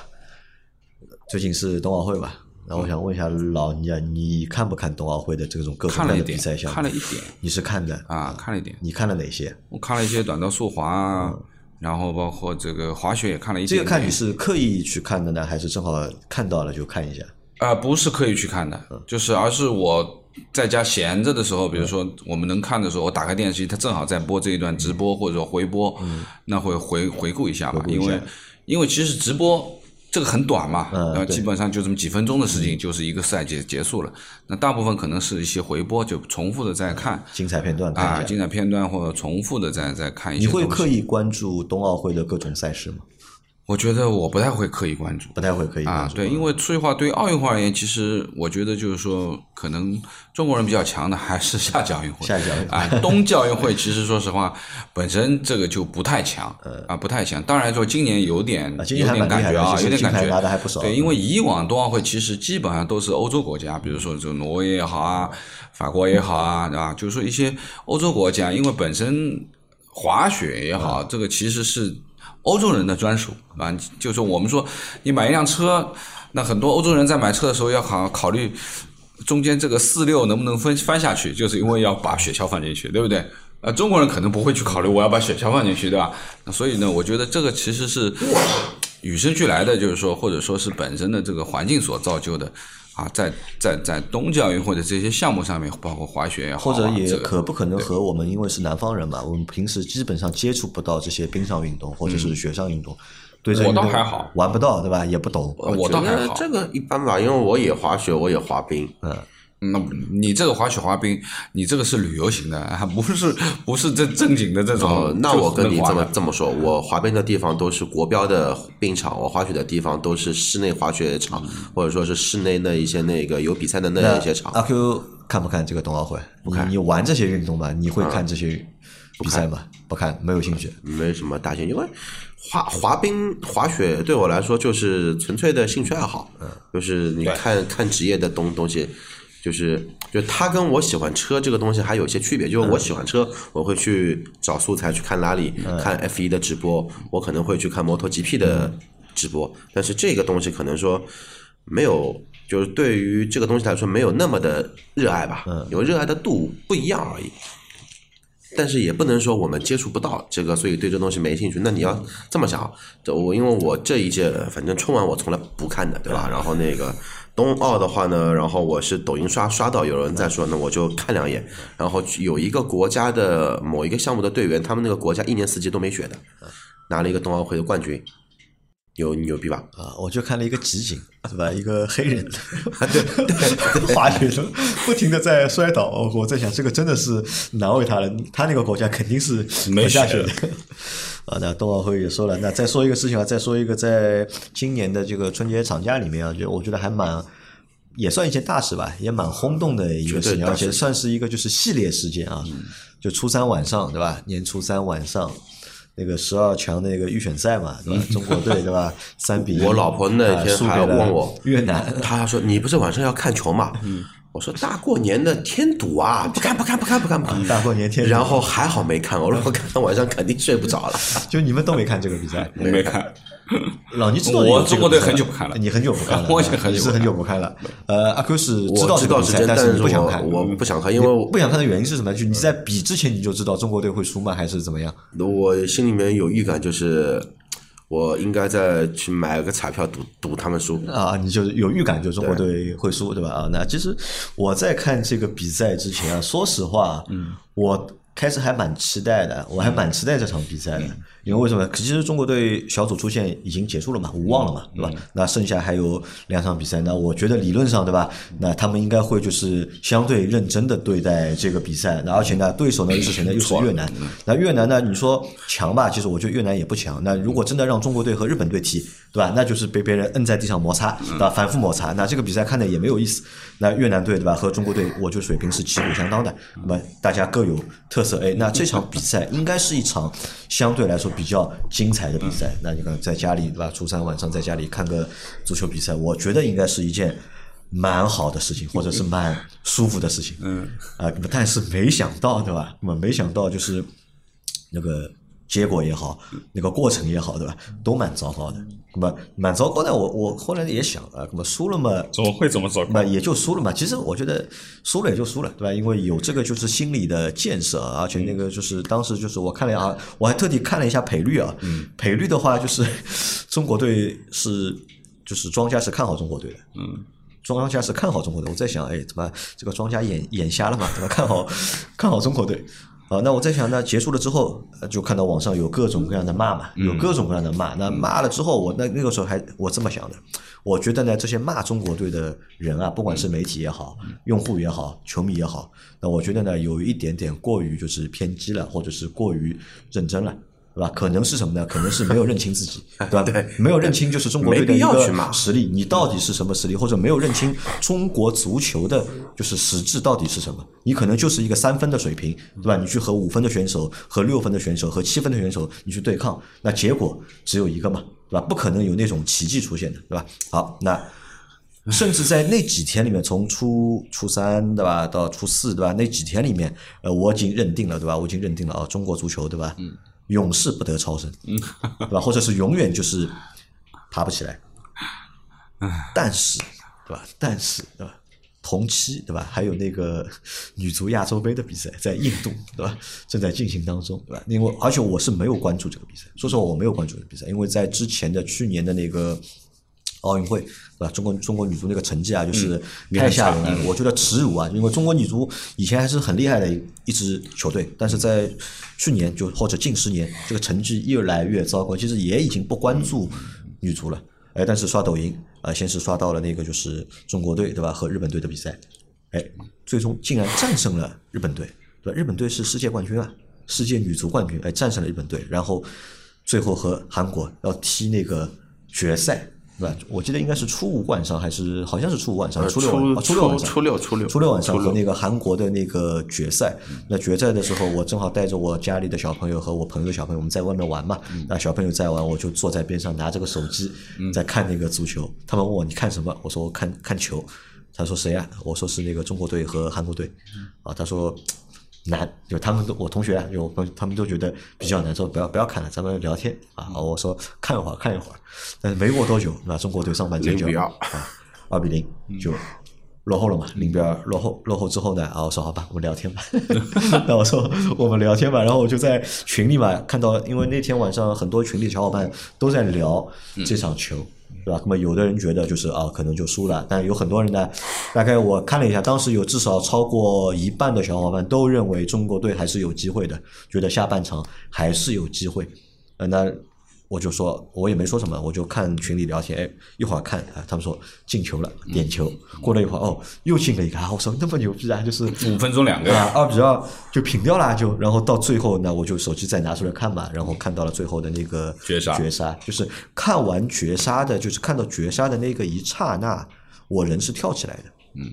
[SPEAKER 2] 最近是冬奥会吧？然后我想问一下老倪啊，你看不看冬奥会的这种各种各样的比赛项目？
[SPEAKER 3] 看了一点
[SPEAKER 2] 你是看的
[SPEAKER 3] 啊，看了一点。
[SPEAKER 2] 你看了哪些？
[SPEAKER 3] 我看了一些短道速滑啊，然后包括这个滑雪也看了一点点。
[SPEAKER 2] 这个看你是刻意去看的呢，还是正好看到了就看一下？
[SPEAKER 3] 啊、不是刻意去看的，就是而是我在家闲着的时候，比如说我们能看的时候，我打开电视机，它正好在播这一段直播或者说回播，那会回回顾一下嘛，
[SPEAKER 2] 回顾一下。
[SPEAKER 3] 因为因为其实直播这个很短嘛，基本上就这么几分钟的事情，就是一个赛季结束了。那大部分可能是一些回播，就重复的在看。
[SPEAKER 2] 精彩片段看
[SPEAKER 3] 啊，精彩片段或者重复的在在看一些
[SPEAKER 2] 你会刻意关注冬奥会的各种赛事吗？
[SPEAKER 3] 我觉得我不太会刻意关注。
[SPEAKER 2] 不太会刻意关注
[SPEAKER 3] 啊，对，因为说实话，对于奥运会而言，其实我觉得就是说，可能中国人比较强的还是夏季奥运会。
[SPEAKER 2] 夏季奥运会
[SPEAKER 3] 啊，冬季奥运会其实说实话，本身这个就不太强，啊，不太强。当然说今年有点有点感觉啊，有点感觉
[SPEAKER 2] 拿得还不少
[SPEAKER 3] 对，因为以往冬奥会其实基本上都是欧洲国家，比如说就挪威也好啊，法国也好啊，对吧？就是说一些欧洲国家，因为本身滑雪也好，这个其实是欧洲人的专属啊。就是我们说，你买一辆车，那很多欧洲人在买车的时候要考考虑中间这个四六能不能分翻下去，就是因为要把雪橇放进去，对不对？呃，中国人可能不会去考虑我要把雪橇放进去，对吧？那所以呢，我觉得这个其实是与生俱来的，就是说，或者说是本身的这个环境所造就的。啊，在在在冬季奥运会的这些项目上面，包括滑雪也好啊，
[SPEAKER 2] 或者也可不可能和我们因为是南方人嘛，我们平时基本上接触不到这些冰上运动或者是雪上运动，对这个
[SPEAKER 3] 嗯我倒还好
[SPEAKER 2] 玩不到对吧？也不懂，
[SPEAKER 3] 我倒还好
[SPEAKER 4] 这个一般吧，因为我也滑雪，我也滑冰，
[SPEAKER 3] 那你这个滑雪滑冰，你这个是旅游型的，还不是不是正正经的这种
[SPEAKER 4] 哦。，那我跟你这么这么说，我滑冰的地方都是国标的冰场，我滑雪的地方都是室内滑雪场，或者说是室内那一些那个有比赛的那一些场。
[SPEAKER 2] 阿 Q 看不看这个冬奥会？不看。你玩这些运动吗？你会看这些比赛吗？不看，没有兴趣。
[SPEAKER 4] 没什么大兴趣，因为滑滑冰、滑雪对我来说就是纯粹的兴趣爱好，嗯就是你看看职业的东东西，就是就他跟我喜欢车这个东西还有一些区别，就是我喜欢车，我会去找素材去看拉里、看 F 一的直播，我可能会去看摩托 GP 的直播，但是这个东西可能说没有。就是对于这个东西来说，没有那么的热爱吧，有热爱的度不一样而已。但是也不能说我们接触不到这个，所以对这东西没兴趣。那你要这么想，这我因为我这一届反正春晚我从来不看的，对吧？然后那个冬奥的话呢，然后我是抖音刷刷到有人在说，那我就看两眼。然后有一个国家的某一个项目的队员，他们那个国家一年四季都没雪的，拿了一个冬奥会的冠军，牛牛逼吧？
[SPEAKER 2] 啊，我就看了一个集锦，对吧？一个黑人，对滑雪中不停的在摔倒，我我在想，这个真的是难为他了。他那个国家肯定是
[SPEAKER 3] 没
[SPEAKER 2] 下
[SPEAKER 3] 雪
[SPEAKER 2] 雪的。啊，那冬奥会也说了，那再说一个事情啊，再说一个，在今年的这个春节长假里面啊，就我觉得还蛮。也算一件大事吧，也蛮轰动的一个事情，而且算是一个就是系列事件啊。就初三晚上，对吧？年初三晚上，那个十二强那个预选赛嘛，对吧？中国队对吧？三比一，
[SPEAKER 4] 我老婆那
[SPEAKER 2] 啊
[SPEAKER 4] 天还问我
[SPEAKER 2] 越南，
[SPEAKER 4] 她说：“你不是晚上要看球吗？”我说：“大过年的添堵啊，不看不看不看不看不看。”
[SPEAKER 2] 大过年天，
[SPEAKER 4] 然后还好没看，我老婆看到晚上肯定睡不着了。
[SPEAKER 2] 就你们都没看这个比赛，
[SPEAKER 3] 没看。
[SPEAKER 2] 老倪知道
[SPEAKER 3] 我中国队很久不看了
[SPEAKER 2] 你很久不看了，
[SPEAKER 3] 我已经很久
[SPEAKER 2] 是很久不看了。呃，阿 Q 是
[SPEAKER 4] 知
[SPEAKER 2] 道这个比赛，
[SPEAKER 4] 知道时间，
[SPEAKER 2] 但
[SPEAKER 4] 但是
[SPEAKER 2] 你不想看，
[SPEAKER 4] 我我不想看，因为我
[SPEAKER 2] 不想看的原因是什么？就你在比之前你就知道中国队会输吗？还是怎么样？
[SPEAKER 4] 我心里面有预感，就是我应该再去买个彩票赌赌他们输。
[SPEAKER 2] 啊，你就有预感，就中国队会输，对吧？啊，那其实我在看这个比赛之前啊，说实话，嗯，我开始还蛮期待的，我还蛮期待这场比赛的，因为为什么？其实中国队小组出线已经结束了嘛，无望了嘛，对吧？那剩下还有两场比赛，那我觉得理论上，对吧？那他们应该会就是相对认真的对待这个比赛，那而且呢，对手呢又是谁呢？又是越南。那越南呢，你说强吧？其实我觉得越南也不强。那如果真的让中国队和日本队踢，对吧？那就是被别人摁在地上摩擦，对吧？反复摩擦，那这个比赛看的也没有意思。那越南队对吧？和中国队，我觉得水平是旗鼓相当的。那么大家各有特色，哎，那这场比赛应该是一场相对来说比较精彩的比赛。那你看在家里对吧？初三晚上在家里看个足球比赛，我觉得应该是一件。蛮好的事情，或者是蛮舒服的事情，嗯啊，但是没想到，对吧？那么没想到就是那个结果也好，那个过程也好，对吧？都蛮糟糕的。那么蛮糟糕的，我我后来也想啊，那么输了嘛，
[SPEAKER 3] 怎么会怎么糟
[SPEAKER 2] 那也就输了嘛。其实我觉得输了也就输了，对吧？因为有这个就是心理的建设，而且那个就是当时就是我看了啊，我还特地看了一下赔率啊，赔率的话就是 中国队是就是庄家是看好中国队的，嗯。庄家是看好中国队，我在想，哎，怎么这个庄家眼眼瞎了嘛？怎么看好看好中国队？啊，那我在想，那结束了之后，呃就看到网上有各种各样的骂嘛，有各种各样的骂。那骂了之后，我那那个时候还我这么想的，我觉得呢，这些骂中国队的人啊，不管是媒体也好，用户也好，球迷也好，那我觉得呢，有一点点过于就是偏激了，或者是过于认真了。对吧？可能是什么呢？可能是没有认清自己，对吧？
[SPEAKER 4] 对
[SPEAKER 2] 没有认清就是中国队的一个实力，你到底是什么实力，或者没有认清中国足球的就是实质到底是什么？你可能就是一个三分的水平，对吧？你去和五分的选手、和六分的选手、和七分的选手你去对抗，那结果只有一个嘛，对吧？不可能有那种奇迹出现的，对吧？好，那。甚至在那几天里面，从初初三对吧，到初四对吧，那几天里面，呃，我已经认定了对吧，我已经认定了啊，中国足球对吧，嗯，永世不得超生，嗯，对吧，或者是永远就是爬不起来。但是对吧？但是对吧？同期对吧？还有那个女足亚洲杯的比赛在印度对吧？正在进行当中对吧？因为而且我是没有关注这个比赛，说实话我没有关注这个比赛，因为在之前的去年的那个。奥运会，对吧？中国中国女足那个成绩啊，就是太吓人了。我觉得耻辱啊，因为中国女足以前还是很厉害的一一支球队，但是在去年就或者近十年，这个成绩越来越糟糕。其实也已经不关注女足了，哎，但是刷抖音啊，先是刷到了那个就是中国队，对吧？和日本队的比赛，哎，最终竟然战胜了日本队，对吧？日本队是世界冠军啊，世界女足冠军，哎，战胜了日本队，然后最后和韩国要踢那个决赛。对吧？我记得应该是初五晚上，还是好像是初五晚上，初六初六，
[SPEAKER 3] 初六初六
[SPEAKER 2] 初六晚上和那个韩国的那个决赛。那决赛的时候，我正好带着我家里的小朋友和我朋友的小朋友，我们在外面玩嘛。那小朋友在玩，我就坐在边上拿着个手机在看那个足球。他们问我你看什么？我说我看看球。他说谁呀？我说是那个中国队和韩国队。啊，他说。难，就他们都我同学啊，有他们都觉得比较难，说不要不要看了，咱们聊天啊。我说看一会儿看一会儿，但是没过多久，那中国队上半场就啊二比零就落后了嘛，零比二落后落后之后呢，啊我说好吧，我们聊天吧。那我说我们聊天吧，然后我就在群里嘛看到，因为那天晚上很多群里小伙伴都在聊这场球。对吧？那么有的人觉得就是啊，可能就输了，但有很多人呢，大概我看了一下，当时有至少超过一半的小伙伴都认为中国队还是有机会的，觉得下半场还是有机会。呃，那。我就说，我也没说什么，我就看群里聊天，哎，一会儿看啊，他们说进球了，点球，过了一会儿，哦，又进了一个，我说那么牛逼啊，就是
[SPEAKER 3] 五分钟两个，
[SPEAKER 2] 啊，二比二就平掉了，就然后到最后呢，我就手机再拿出来看嘛，然后看到了最后的那个
[SPEAKER 3] 绝杀，
[SPEAKER 2] 绝杀，就是看完绝杀的，就是看到绝杀的那个一刹那，我人是跳起来的，嗯。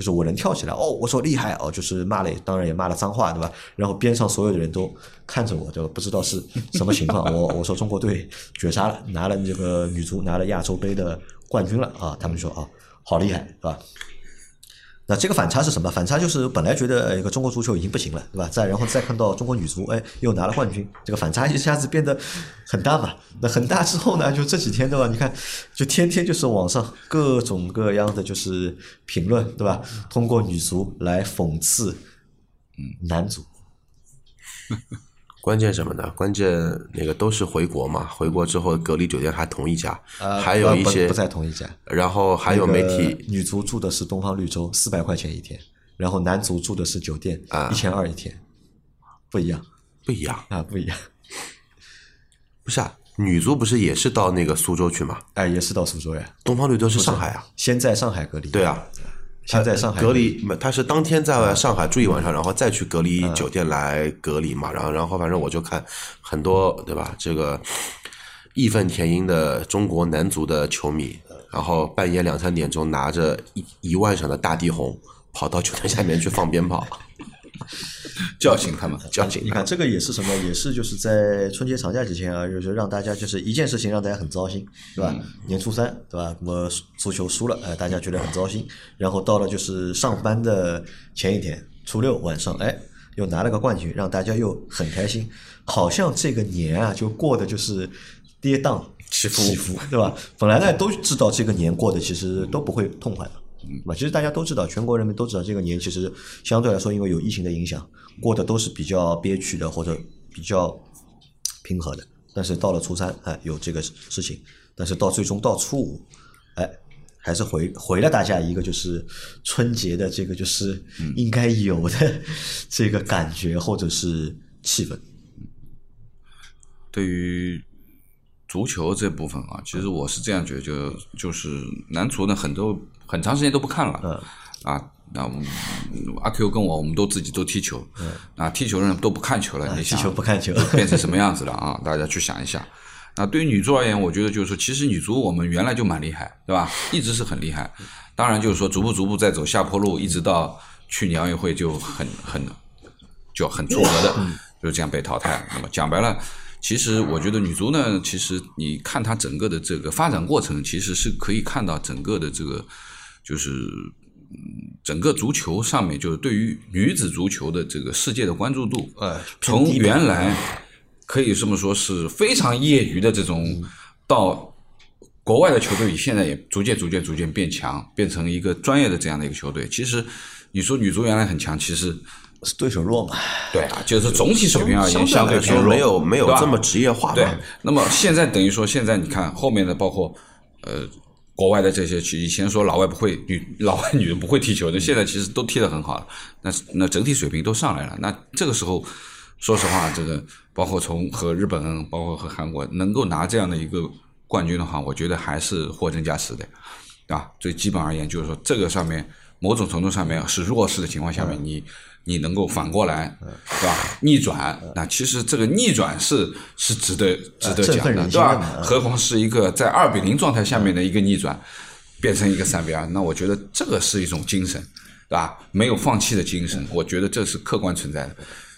[SPEAKER 2] 就是我能跳起来哦，我说厉害哦，就是骂了，当然也骂了脏话，对吧？然后边上所有的人都看着我，就不知道是什么情况。我我说中国队绝杀了，拿了这个女足拿了亚洲杯的冠军了啊！他们说啊，好厉害，是吧？那这个反差是什么？反差就是本来觉得一个中国足球已经不行了，对吧？再然后再看到中国女足，哎，又拿了冠军，这个反差一下子变得很大嘛。那很大之后呢，就这几天对吧？你看，就天天就是网上各种各样的就是评论，对吧？通过女足来讽刺，嗯，男足。
[SPEAKER 4] 关键什么呢？关键那个都是回国嘛，回国之后隔离酒店还同一家，还有一些
[SPEAKER 2] 不在同一家。
[SPEAKER 4] 然后还有媒体，
[SPEAKER 2] 女足住的是东方绿洲，四百块钱一天，然后男足住的是酒店，一千二一天，不一样，
[SPEAKER 4] 不一样
[SPEAKER 2] 啊，不一样。
[SPEAKER 4] 不是啊，女足不是也是到那个苏州去吗？
[SPEAKER 2] 哎，也是到苏州呀。
[SPEAKER 4] 东方绿洲是上海啊，
[SPEAKER 2] 先在上海隔离。
[SPEAKER 4] 对啊。
[SPEAKER 2] 他在上海
[SPEAKER 4] 隔离，他是当天在上海住一晚上，然后再去隔离酒店来隔离嘛。然后，然后反正我就看很多，对吧？这个义愤填膺的中国男足的球迷，然后半夜两三点钟拿着一一万响的大地红，跑到酒店下面去放鞭炮。
[SPEAKER 3] 叫醒他们，
[SPEAKER 4] 叫醒。
[SPEAKER 2] 你看这个也是什么？也是就是在春节长假之前啊，就是让大家就是一件事情让大家很糟心，对吧？年初三，对吧？那么足球输了，哎，大家觉得很糟心。然后到了就是上班的前一天，初六晚上，哎，又拿了个冠军，让大家又很开心。好像这个年啊，就过的就是跌宕
[SPEAKER 4] 起伏，
[SPEAKER 2] 起伏，对吧？本来呢都知道这个年过的其实都不会痛快的。嗯，吧？其实大家都知道，全国人民都知道，这个年其实相对来说，因为有疫情的影响，过得都是比较憋屈的，或者比较平和的。但是到了初三，哎，有这个事情，但是到最终到初五，哎，还是回回了大家一个就是春节的这个就是应该有的这个感觉或者是气氛。
[SPEAKER 3] 对于。足球这部分啊，其实我是这样觉得，就就是男足呢，很多很长时间都不看了，啊，那我们阿 Q 跟我，我们都自己都踢球，啊，踢球的人都不看球了，你
[SPEAKER 2] 踢
[SPEAKER 3] 想
[SPEAKER 2] 球不看球，
[SPEAKER 3] 变成什么样子了啊？大家去想一下。那对于女足而言，我觉得就是说，其实女足我们原来就蛮厉害，对吧？一直是很厉害。当然就是说，逐步逐步在走下坡路，一直到去年奥运会就很很就很出格的，就是这样被淘汰。那么讲白了，其实我觉得女足呢，其实你看它整个的这个发展过程，其实是可以看到整个的这个就是。嗯整个足球上面，就是对于女子足球的这个世界的关注度，
[SPEAKER 2] 呃，
[SPEAKER 3] 从原来可以这么说是非常业余的这种，到国外的球队，现在也逐渐逐渐逐渐变强，变成一个专业的这样的一个球队。其实你说女足原来很强，其实
[SPEAKER 2] 是对手弱嘛？
[SPEAKER 3] 对啊，就是总体水平而言相
[SPEAKER 4] 对来说没有没有这么职业化
[SPEAKER 3] 对？，那么现在等于说，现在你看后面的包括呃国外的这些，以前说老外不会女 老外女人不会踢球的，现在其实都踢得很好了。那那整体水平都上来了。那这个时候，说实话，这个包括从和日本，包括和韩国能够拿这样的一个冠军的话，我觉得还是货真价实的，啊？最基本而言，就是说这个上面某种程度上面是弱势的情况下面，你你能够反过来，对吧？逆转，那其实这个逆转是是值得值得讲的，对吧？
[SPEAKER 2] 嗯
[SPEAKER 3] 何况是一个在二比零状态下面的一个逆转，变成一个三比二，那我觉得这个是一种精神，对吧？没有放弃的精神，我觉得这是客观存在的，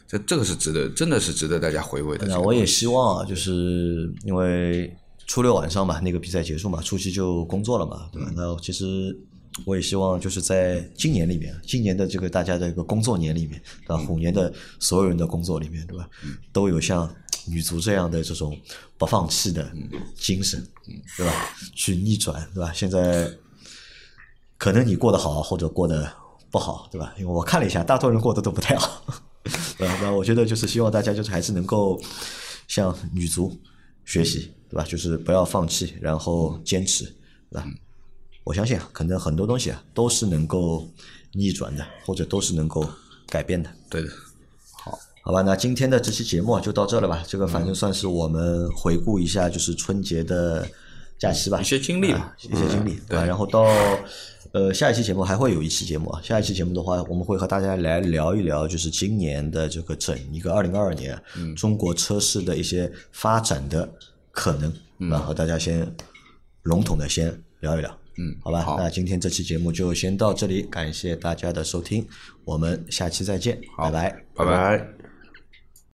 [SPEAKER 3] 这这个是值得，真的是值得大家回味的。
[SPEAKER 2] 那我也希望啊，就是因为初六晚上嘛，那个比赛结束嘛，初七就工作了嘛，对吧？那其实我也希望就是在今年里面，今年的这个大家的一个工作年里面，对吧？虎年的所有人的工作里面，对吧？都有像女足这样的这种不放弃的精神，对吧？去逆转，对吧？现在可能你过得好或者过得不好，对吧？因为我看了一下，大多人过得都不太好。对吧？那我觉得就是希望大家就是还是能够向女足学习，对吧？就是不要放弃，然后坚持，对吧？我相信啊，可能很多东西啊都是能够逆转的，或者都是能够改变的。
[SPEAKER 3] 对的，好
[SPEAKER 2] 好吧，那今天的这期节目啊就到这了吧？这个反正算是我们回顾一下，就是春节的假期吧，
[SPEAKER 3] 一些经历吧
[SPEAKER 2] 啊一些经历，对吧？然后到呃下一期节目还会有一期节目啊，下一期节目的话，我们会和大家来聊一聊，就是今年的这个整一个二零二二年中国车市的一些发展的可能，那和大家先笼统的先聊一聊。
[SPEAKER 3] 嗯，
[SPEAKER 2] 好吧，
[SPEAKER 3] 好
[SPEAKER 2] 那今天这期节目就先到这里，感谢大家的收听，我们下期再见，拜拜。
[SPEAKER 3] 拜
[SPEAKER 4] 拜拜。